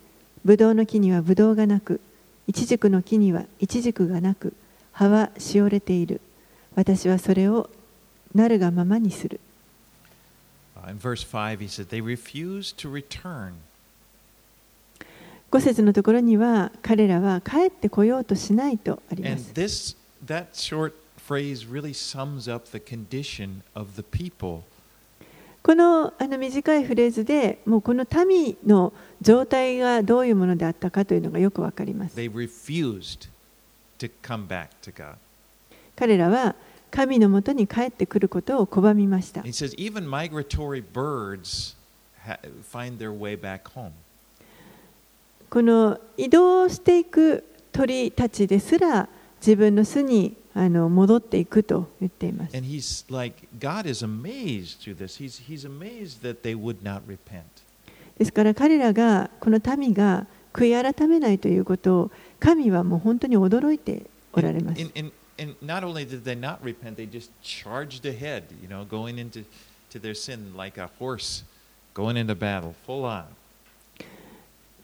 ブドウの木にはブドウがなくイチジクの木にはイチジクがなく葉はしおれている。私はそれをなるがままにする。
5
節のところには彼らは帰ってこようとしないとあります。
この短いフレーズは、really sums up the condition of the people.
このあの短いフレーズでもうこの民の状態がどういうものであったかというのがよくわかります
they refused to come back to God.
彼らは神のもとに帰ってくることを拒みました
He says even migratory birds ha- find their way back home.
この移動していく鳥たちですら自分の巣にあの戻っていくと言っています
And he's like, God is amazed through this. He's, he's amazed that they would not repent.
ですから彼らがこの民が悔い改めないということを神はもう本当に驚いておられます
And, and, and not only did they not repent, they just charged ahead, you know, going into to their sin like a horse going into battle, full on.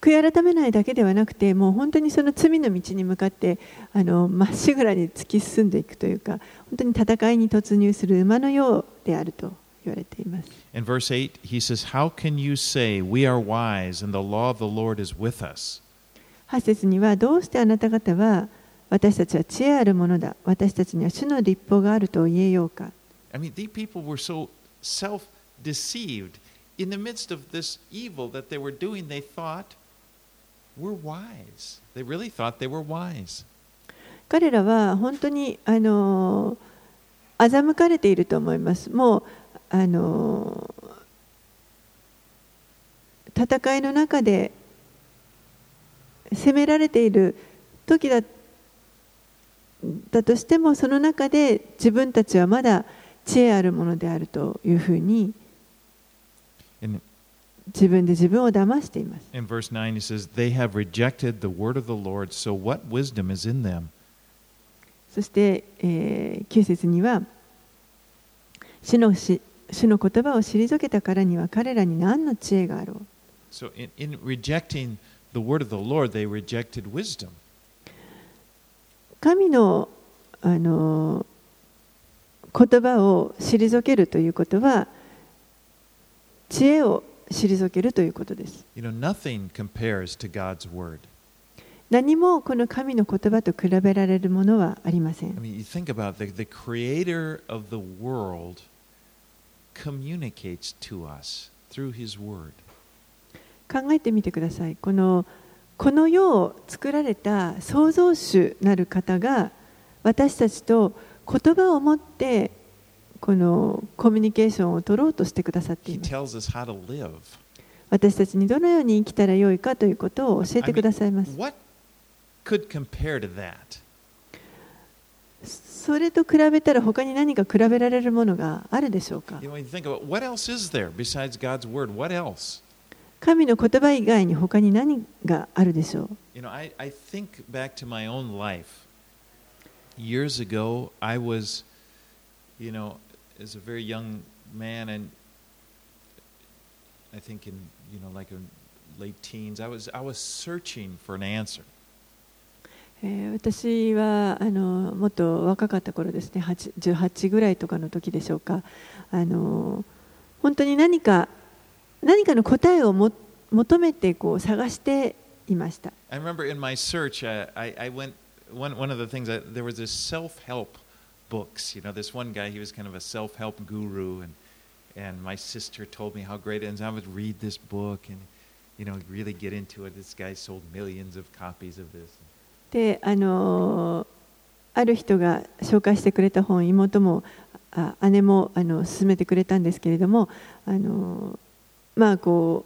悔い改めないだけではなくてもう本当にその罪の道に向かってあのまっしぐらに突き進んでいくというか本当に戦いに突入する馬のようであると言われています
In verse 8, he says, How can you say, We are wise, and the law of the Lord is with us?
8節にはどうしてあなた方は私たちは知恵あるものだ私たちには主の立法があると言えようか
I mean, these people were so self deceived. In the midst of this evil that they were doing, they thought, we're wise. They really thought they were wise.
彼らは本当にあの欺かれていると思います。もうあの戦いの中で攻められている時だだとしてもその中で自分たちはまだ知恵あるものであるというふうに自分で自分を騙しています。
in verse 9, he says, They have rejected the word of the Lord, so what wisdom is in them?
そして、えー、9節には主のし主の言葉を退けたからには彼らに何の知恵があろう
So, in, in rejecting the word of the Lord, they rejected wisdom.
神のあの言葉を退けるということは知恵を退けるということです。何もこの神の言葉と比べられるものはありません。考えてみてください。この,この世を作られた創造主なる方が私たちと言葉を持ってこのコミュニケーションを取ろうとしてくださって。私たちにどのように生きたらよいかということを教えてくださいます。それと比べたら他に何か比べられるものがあるでしょうか？神の言葉以外に他に何があるでしょう、
as a very young man, and I think in, you know, like in late teens, I was, I was searching for an answer.
えー私はあのもっと若かった頃ですね8 18ぐらいとかの時でしょうかあの本当に何か何かの答えをも求めてこう探していました
I remember in my search, uh, I, I went, one, one of the things, I, there was this self help books. You know, this one guy, he was kind of a self help guru, and, and my sister told me how great it is. And I would read this book and, you know, really get into it. This guy sold millions of copies of this.
であのある人が紹介してくれた本妹もあ姉もあの勧めてくれたんですけれどもあのまあこ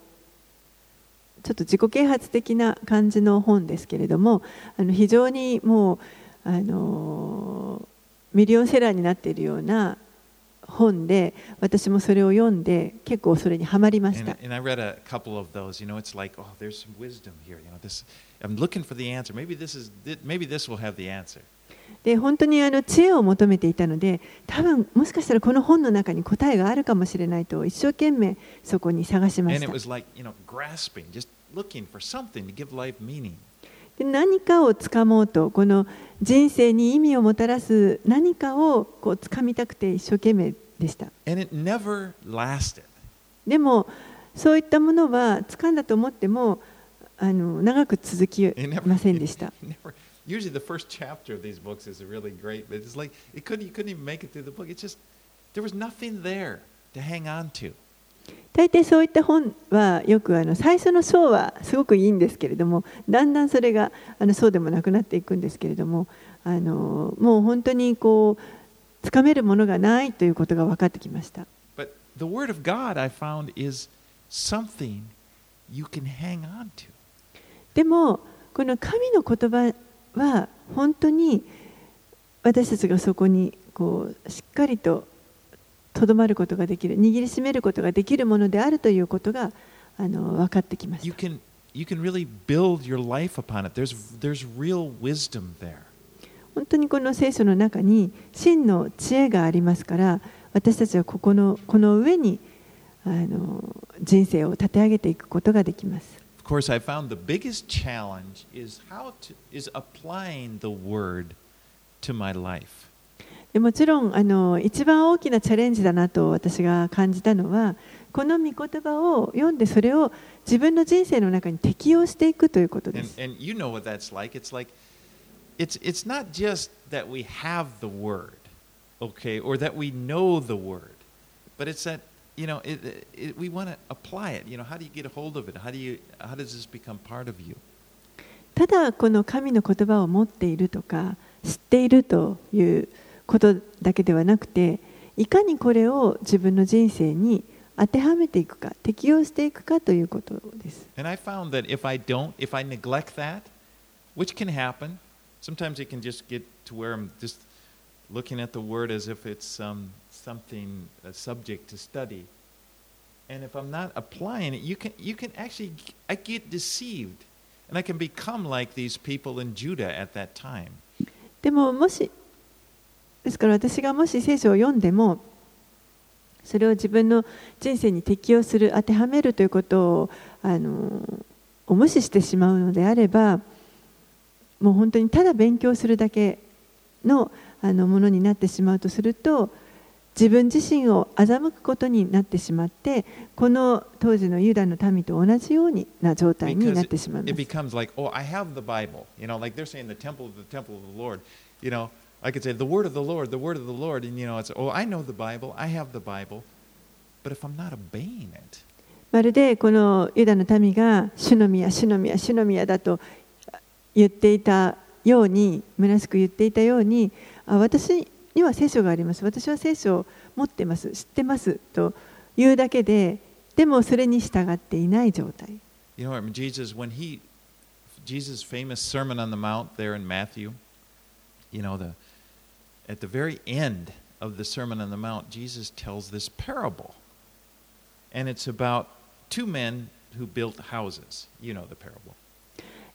うちょっと自己啓発的な感じの本ですけれどもあの非常にもうあのミリオンセラーになっているような本で私もそれを読んで結構それにはまりました。で本当にあの知恵を求めていたので、多分もしかしたらこの本の中に答えがあるかもしれないと、一生懸命そこに探しました。で何かをつかもうとこの人生に意味をもたらす何かをこうつかみたくて一生懸命でした
And it never lasted.
でもそういったものは掴んだと思ってもあの長く続きませんでした
usually the first chapter of these books is really great, but it's like it couldn't, you couldn't even make it through the book. It's just, there was nothing there to hang on to.
大抵そういった本はよくあの最初の章はすごくいいんですけれどもだんだんそれがあのそうでもなくなっていくんですけれどもあのもう本当にこうつかめるものがないということが分かってきました
But the Word of God, I found, is something you can hang on to.
でもこの神の言葉は本当に私たちがそこにこうしっかりととどまることができる握りしめることができるものであるということがあの分かってきまし
You
た
can, you can really build your life upon it. There's, there's real wisdom there.
本当にこの聖書の中に真の知恵がありますから私たちはここのこの上にあの人生を立て上げていくことができます
Of course, I found the biggest challenge is how to, is applying the Word to my life.
でもちろんあの一番大きなチャレンジだなと私が感じたのはこの御言葉を読んでそれを自分の人生の中に適用していくということで
And,
す。
and you know what that's like. It's like, it's, it's not just that we have the Word, okay, or that we know the Word, but it's that you know, it, it, we want to apply it. You know, how do you get a hold of it? How do you, how does this become part of you?
ただこの神の言葉を持っているとか知っているということだけではなくていかにこれを自分の人生に当てはめていくか適用していくかということです。
And I found that if I don't, if I neglect that, which can happen, sometimes it can just get to where I'm just looking at the word as if it's um, something, a subject to study. And if I'm not applying it, you can, you can actually, I get deceived. And I can become like these people in Judah at that time.
でももしですから私がもし聖書を読んでもそれを自分の人生に適用する当てはめるということをあのを無視してしまうのであればもう本当にただ勉強するだけのあのものになってしまうとすると自分自身を欺くことになってしまってこの当時のユダの民と同じような状態になってしまいます。
becomes like, oh, I have the Bible. You know, like they're saying the temple of the temple of the Lord. You know, I could say the word of the Lord, the word of the Lord. And, you know, it's, oh, I know the Bible. I have the Bible. But if I'm not obeying it,
まるでこのユダの民が主の宮、主の宮、主の宮だと言っていたように、虚しく言っていたように、あ私には聖書があります、私は聖書を持ってます、知ってますというだけで、でもそれに従っていない状態。
you know, I mean, Jesus, when he, Jesus' famous Sermon on the Mount there in Matthew, you know, the, at the very end of the Sermon on the Mount, Jesus tells this parable. And it's about two men who built houses. You know the parable.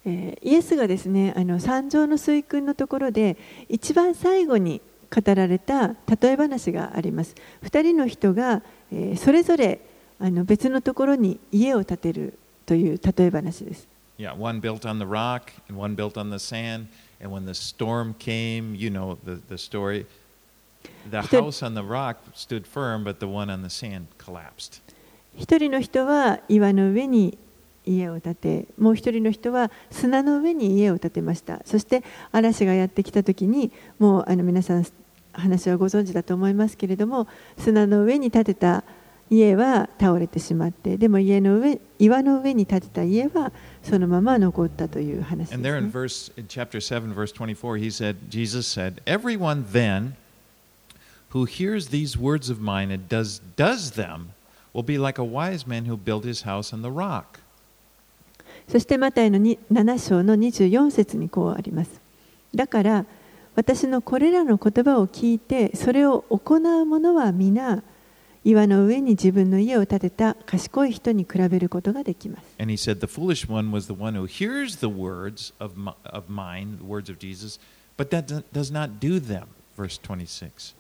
えーイエスがですね、あの山上の水訓のところで、一番最後に語られた例え話があります。二人の人が、えーそれぞれあの別のところに家を建てるという例え話です。
Yeah, one built on the rock and one built on the sand. And when the storm came, you know the, the story. The house on the rock stood firm, but the one on the sand collapsed.
一人の人は岩の上に家を建てもう一人の人は砂の上に家を建てましたそして嵐がやってきた時にもうあの皆さん話はご存知だと思いますけれども砂の上に建てた家は倒れてしまってでも家の上岩の上に建てた家はそのまま残ったという話です、
And there in
ね。
verse in chapter 7 verse 24 he said Jesus said, "Everyone then who hears these words of mine and does does them will be like a wise man who built his house on the rock."
そしてマタイのに7章の24節にこうあります。だから私のこれらの言葉を聞いてそれを行う者は皆岩の上に自分の家を建てた賢い人に比べることができます。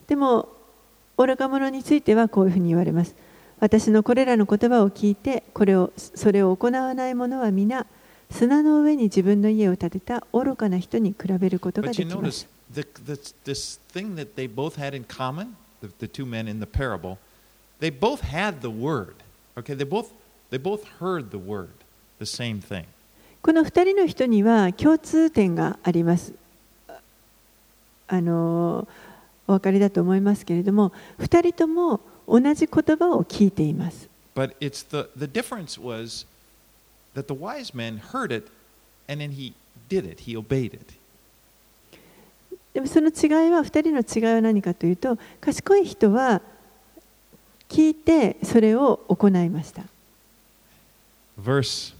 でも、愚か者についてはこういうふうに言われます。私のこれらの言葉を聞いて、これをそれを行わない者は皆、砂の上に自分の家を建てた愚かな人に比べることができます。
でも、この2人の言葉を聞いて、they both had the word. Okay, they both, they both heard the word, the same thing.
この2人の人には共通点があります。あのお分かりだと思いますけれども2人とも同じ言葉を聞いています。
But it's the, the difference was that the wise man heard it and then he did it, he obeyed it.
でもその違いは2人の違いは何かというと賢い人は聞いてそれを行いました。
verse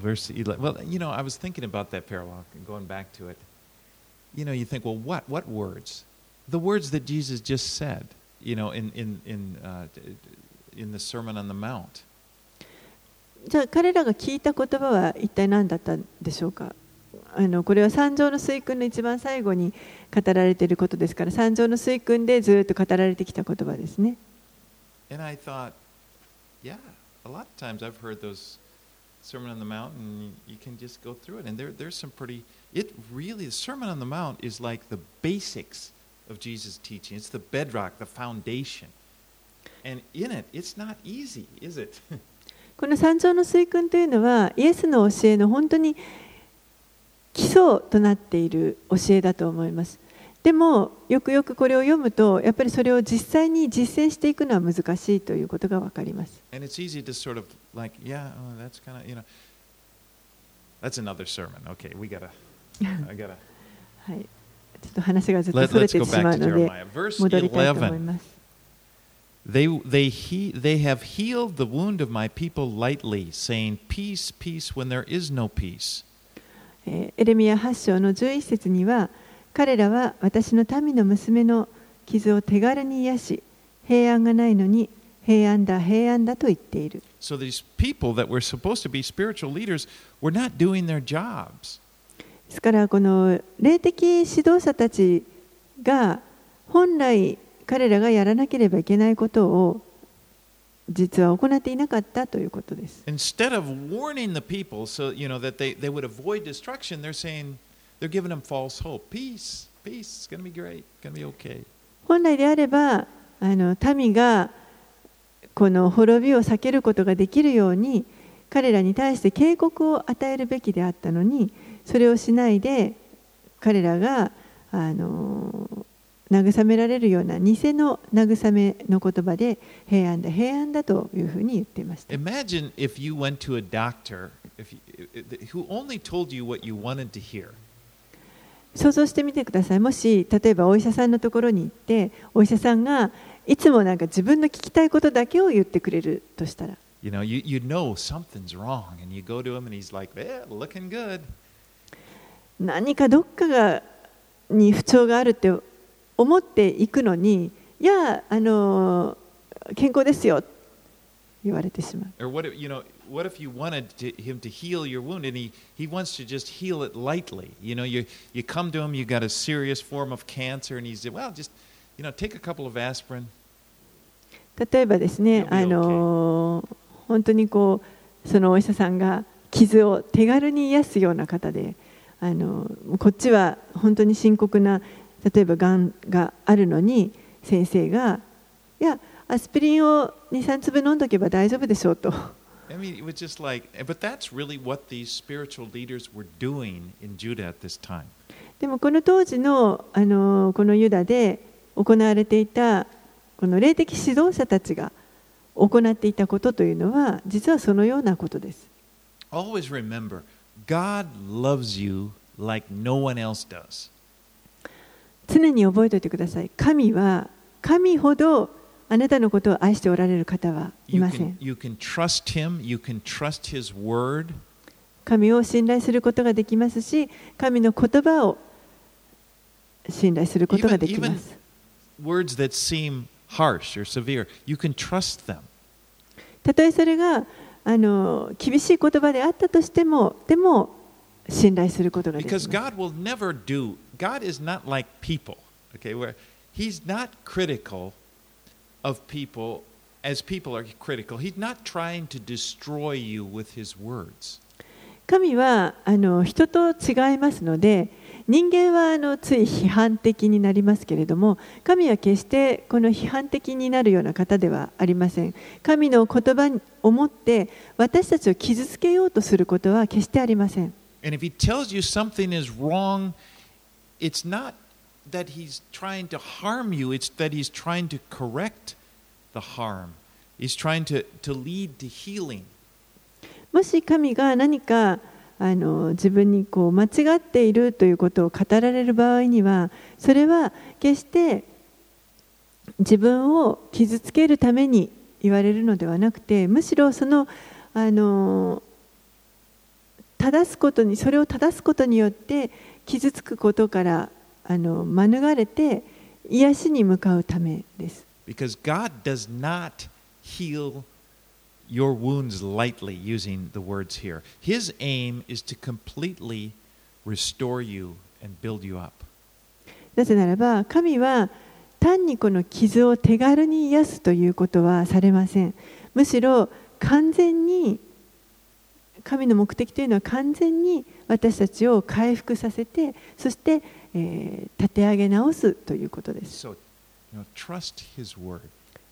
verse 11 well you know i was thinking about that parallel and going back to it you know you think well what what words the words that jesus just said you know in in in uh, in the sermon on the mount
じゃあ彼らが聞いた言葉は一体何だったんでしょうかあのこれは三条の水訓の一番最後に語られていることですから三条の水訓でずっと語られてきた言葉ですね。
and i thought yeah a lot of times i've heard those sermon on the mount and you can just go through it and there there's some pretty it really the sermon on the mount is like the basics of jesus teaching it's the bedrock the foundation and in it it's not easy is it
この三条の水訓というのはイエスの教えの本当に基礎となっている教えだと思います。でもよくよくこれを読むとやっぱりそれを実際に実践していくのは難しいということが分かります。はい、ちょっと話がずっとそれてしまうので戻りたいと思います。
They have healed the wound of my people lightly, saying, Peace, peace, when there is no peace.
えーエレミヤ8章の11節には彼らは私の民の娘の傷を手軽に癒し平安がないのに平安だ平安だと言っている
So these people that were supposed to be spiritual leaders were not doing their jobs.
ですからこの霊的指導者たちが本来彼らがやらなければいけないことを実は行っていなかったということです。
Instead of warning the people so you know that they, they would avoid destruction, they're saying they're giving them false hope. Peace, peace, it's gonna be great, it's gonna be okay.
本来であればあの民がこの滅びを避けることができるように彼らに対して警告を与えるべきであったのにそれをしないで彼らがあの慰められるような偽の慰めの言葉で平安だ平安だというふうに言っていました。
Imagine if you went to a doctor if you, who only told you what you wanted to hear.
想像してみてくださいもし例えばお医者さんのところに行ってお医者さんがいつもなんか自分の聞きたいことだけを言ってくれるとしたら
You know, you, you know something's wrong, and you go to him and he's like, yeah, looking good.
何かどっかがに不調があるって思っていくのにいやあの健康ですよ言われてしまう
Or what if, you know, what if you wanted to, him to heal your wound and he, he wants to just heal it lightly? You know, you, you come to him, you got a serious form of cancer, and he's, well, just, you know, take a couple of aspirin.
例えばですねあの本当にこうそのお医者さんが傷を手軽に癒すような方であのこっちは本当に深刻な例えばがんがあるのに先生がいやアスピリンを23粒飲んどけば大丈夫でしょうと
I mean, it was just like, but that's really what these spiritual leaders were doing in Judah at this time.
でもこの当時のあのこのユダで行われていたこの霊的指導者たちが行っていたことというのは実はそのようなことです。
Always remember, God loves you like no one else does.
常に覚えておいてください。神は神ほどあなたのことを愛しておられる方はいません。
you can trust Him, you can trust His word.
神を信頼することができますし、神の言葉を信頼することができます。
Words that seem harsh or severe, you can trust them.
たとえそれがあの厳しい言葉であったとしても、でも信頼することができま
Because
す。
God will never do, God is not like people, okay, where He's not critical of people as people are critical. He's not trying to destroy you with His words.
神はあの人と違いますので人間はあのつい批判的になりますけれども神は決してこの批判的になるような方ではありません神の言葉をもって私たちを傷つけようとすることは決してありません
And if He tells you something is wrong, it's not that He's trying to harm you, it's that He's trying to correct the harm. He's trying to, to lead to healing.
もし神が何かあの自分にこう間違っているということを語られる場合にはそれは決して自分を傷つけるために言われるのではなくてむしろそのあの正すことにそれを正すことによって傷つくことからあの免れて癒しに向かうためです。
Because God does not heal your wounds lightly using the words here. His aim is to completely restore you and build you up.
なぜならば神は単にこの傷を手軽に癒すということはされませんむしろ完全に神の目的というのは完全に私たちを回復させてそして、えー立て上げ直すということです
So, you know, trust His word.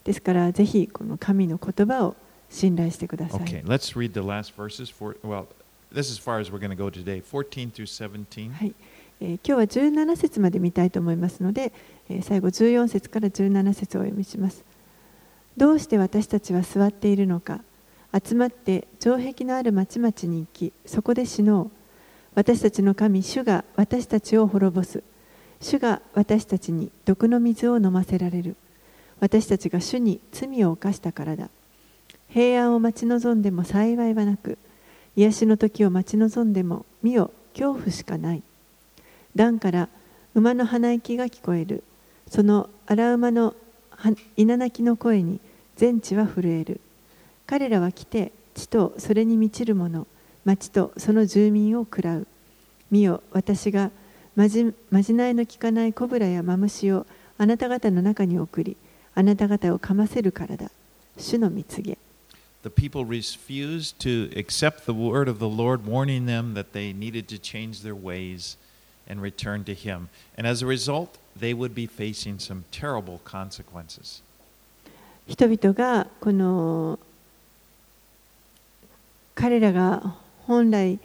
ですからぜひこの神の言葉を信頼してください、
Okay, let's read the last verses. For well, this is far as we're going to go today. 14 through 17.
はい、えー今日は17節まで見たいと思いますので、えー最後14節から17節をお読みします。どうして私たちは座っているのか集まって城壁のある町々に行きそこで死のう。私たちの神主が私たちを滅ぼす。主が私たちに毒の水を飲ませられる。私たちが主に罪を犯したからだ。平安を待ち望んでも幸いはなく癒しの時を待ち望んでも見よ恐怖しかない。段から馬の鼻息が聞こえる。その荒馬の稲鳴きの声に全地は震える。彼らは来て地とそれに満ちる者町とその住民を喰らう見よ私がまじまじないの効かないコブラやマムシをあなた方の中に送りあなた方をかませるからだ主の蜜げ
The people refused to accept the word of the Lord, warning them that they needed to change their ways and return to Him. And as a result, they would be facing some terrible consequences.
人々がこの彼らが本来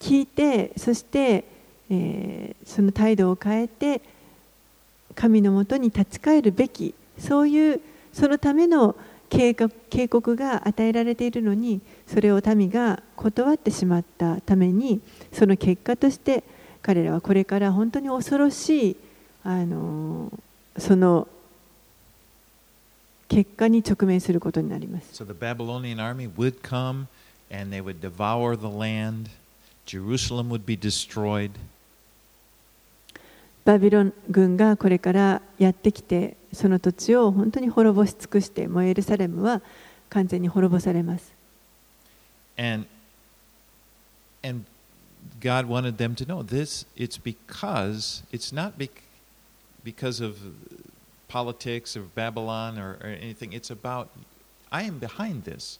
聞いてそして、えーその態度を変えて神のもとに立ち返るべきそういうそのための警告警告が与えられているのにそれを民が断ってしまったためにその結果として彼らはこれから本当に恐ろしいあのその結果に直面することになります。
So the Babylonian army would come and they would devour the land. Jerusalem would be destroyed.
バビロン軍がこれからやってきてその土地を本当に滅ぼし尽くしてもうエルサレムは完全に滅ぼされます。
And and God wanted them to know this it's because it's not bec because of politics of Babylon or, or anything. It's about I am behind this.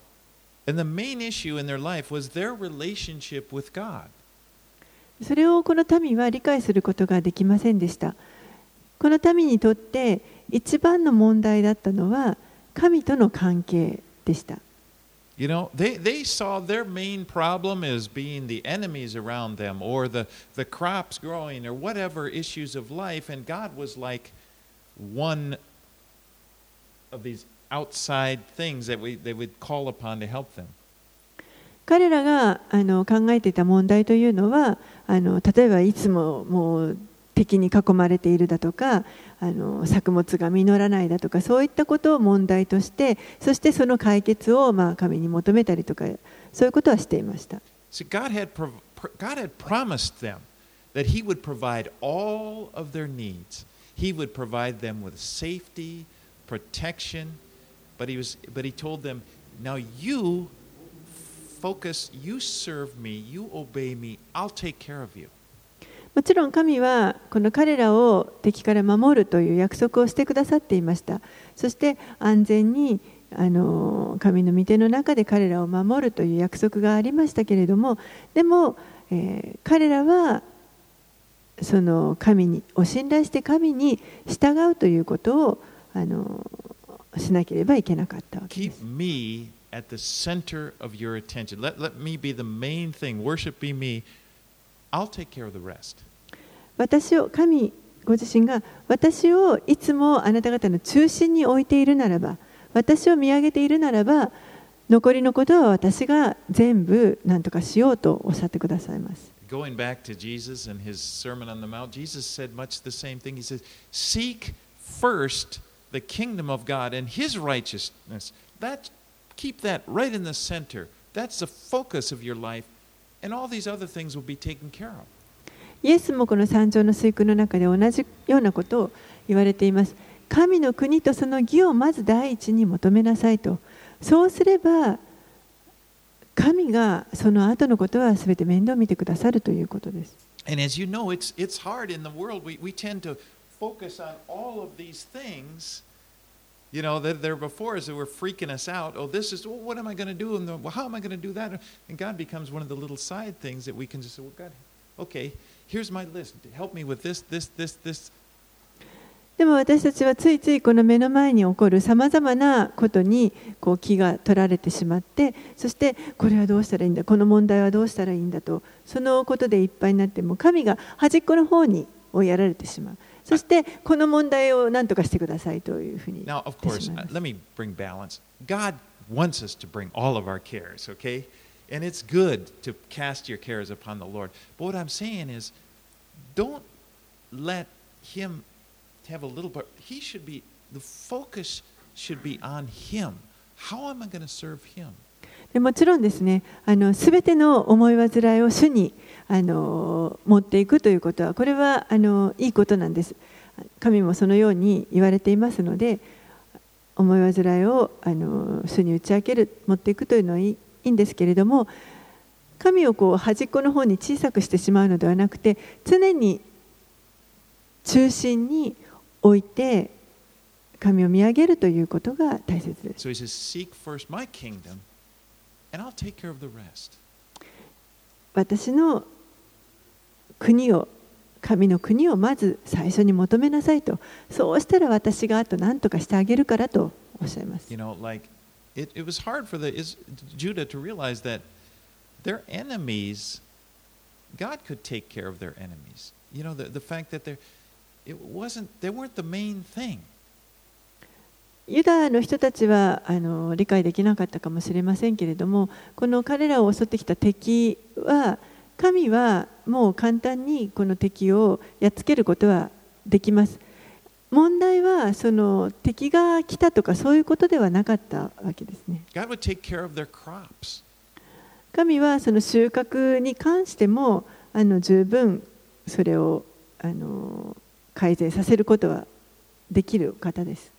and the main issue in their life was their relationship with God.
それをこの民は理解することができませんでした。この民にとって一番の問題だったのは神との関係でした。
You know, they, they saw their main problem as being the enemies around them or the, the crops growing or whatever issues of life, and God was like one of these outside things that we, they would call upon to help them.
彼らがあの考えていた問題というのはあの例えばいつももう敵に囲まれているだとかあの作物が実らないだとかそういったことを問題としてそしてその解決をまあ神に求めたりとかそういうことはしていました。
Had, God had promised them that He would provide all of their needs. He would provide them with safety, protection, but He, was, but he told them, Now you focus, you serve me, you obey me, I'll take care of you.
もちろん神はこの彼らを敵から守るという約束をしてくださっていましたそして安全にあの神の御手の中で彼らを守るという約束がありましたけれどもでも、えー彼らはその神にを信頼して神に従うということをあのしなければいけなかったわけで
Keep
す。
me at the center of your attention. Let, let me be the main thing. Worship be me. I'll take care of the rest.
私を神ご自身が私をいつもあなた方の中心に置いているならば私を見上げているならば残りのことは私が全部何とかしようとおっしゃってくださいます。
Going back to Jesus and his Sermon on the Mount, Jesus said much the same thing. He says, Seek first the kingdom of God and his righteousness. That, keep that right in the center. That's the focus of your life, and all these other things will be taken care of.
イエスもこの三条の水訓の中で同じようなことを言われています。神の国とその義をまず第一に求めなさいと。そうすれば神がその後のことは全て面倒を見てくださるということです。
And as you know, it's, it's hard in the world. We, we tend to focus on all of these things. You know, that there before us that were freaking us out. Oh, this is, well, what am I going to do? And the, well, how am I going to do that? And God becomes one of the little side things that we can just say, well, God, okay, here's my list. Help me with this, this, this, this.
でも私たちはついついこの目の前に起こるさまざまなことにこう気が取られてしまってそしてこれはどうしたらいいんだこの問題はどうしたらいいんだとそのことでいっぱいになっても神が端っこの方にをやられてしまうそしてこの問題を何とかしてくださいというふうに言
Now,
っ
of
て
course,
しまい
uh,
ます
let me bring balance. God wants us to bring all of our cares, okay? And it's good to cast your cares upon the Lord. But what I'm saying is, don't let Him have a little part. He should be, the focus should be on Him. How am I going to serve Him?
でもちろんですねあの全ての思い煩いを主にあの持っていくということはこれはあのいいことなんです神もそのように言われていますので思い煩いをあの主に打ち明ける持っていくというのはいいんですけれども神をこう端っこの方に小さくしてしまうのではなくて常に中心に置いて神を見上げるということが大切です。
So and I'll take care of the rest.
私の国を神の国をまず最初に求めなさいとそうしたら私があと何とかしてあげるからとおっしゃいます
You know, like it, it was hard for the is, Judah to realize that their enemies, God could take care of their enemies. You know, the, the fact that they're, it wasn't, they weren't the main thing.
ユダの人たちはあの理解できなかったかもしれませんけれどもこの彼らを襲ってきた敵は神はもう簡単にこの敵をやっつけることはできます問題はその敵が来たとかそういうことではなかったわけですね.神はその収穫に関してもあの十分それをあの改善させることはできる方です。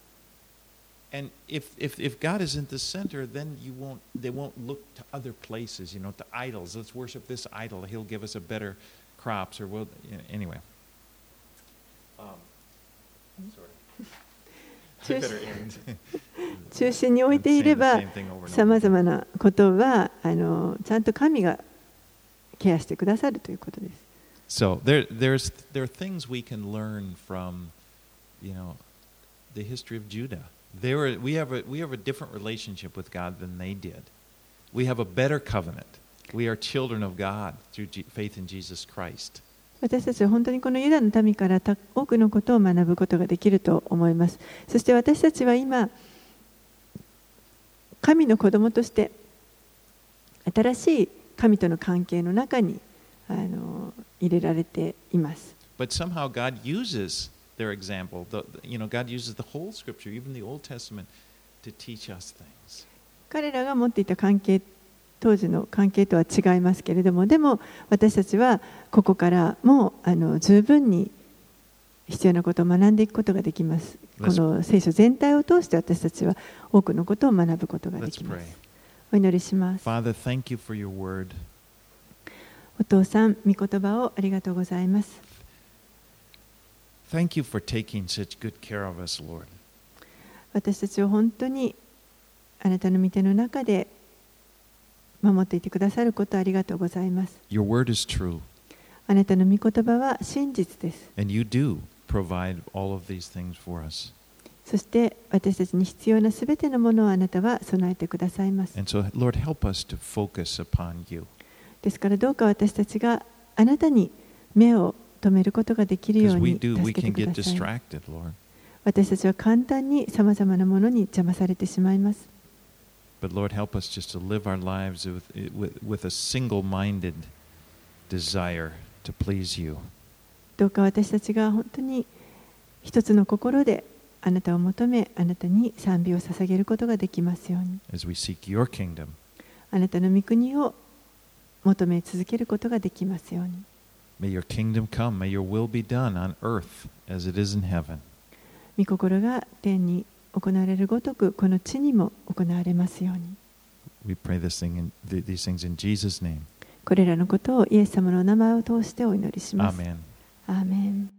And if, if, if God isn't the center, then you won't, they won't look to other places, you know, to idols. Let's worship this idol. He'll give us a better crops or we'll, you know, anyway. Um, sorry. I better end.
中心に置いていれ
I'm
ば
saying the same thing over and over
さまざまなことはあのちゃんと神がケアしてくださるということです。
So there, there's, there are things we can learn from, you know, the history of Judah. They were, we, have a, we have a different relationship with God than they did. We have a better covenant. We are children of God through G- faith in Jesus Christ.
私たちは本当にこのユダの民からた多くのことを学ぶことができると思います。そして私たちは今、神の子供として新しい神との関係の中にあの入れられています。
But somehow God uses
彼らが持っていた関係当時の関係とは違いますけれどもでも私たちはここからもうあの十分に必要なことを学んでいくことができます。この聖書全体を通して私たちは多くのことを学ぶことができます。お祈りします。
Thank you for your word.
お父さん御言葉をありがとうございます。
Thank you for taking such good care of us, Lord.
私たちを本当にあなたの御手の中で守っていてくださることありがとうございます。
Your word is true,
あなたの御言葉は真実です。
and you do provide all of these things for us.
そして私たちに必要なすべてのものをあなたは備えてくださいます。
And so, Lord, help us to focus upon you.
ですからどうか私たちがあなたに目を止めることができるように私たちは簡単に様々なものに邪魔されてしまいます。どうか私たちが本当に一つの心であなたを求め、あなたに賛美を捧げることができますように。あなたの御国を求め続けることができますように。
May your kingdom come. May your will be done on earth as it is in heaven.
御心が天に行われるごとく、この地にも行われますように。
We pray this thing in, th- these things in Jesus' name.
これらのことをイエス様の名前を通してお祈りします。
Amen.
アーメン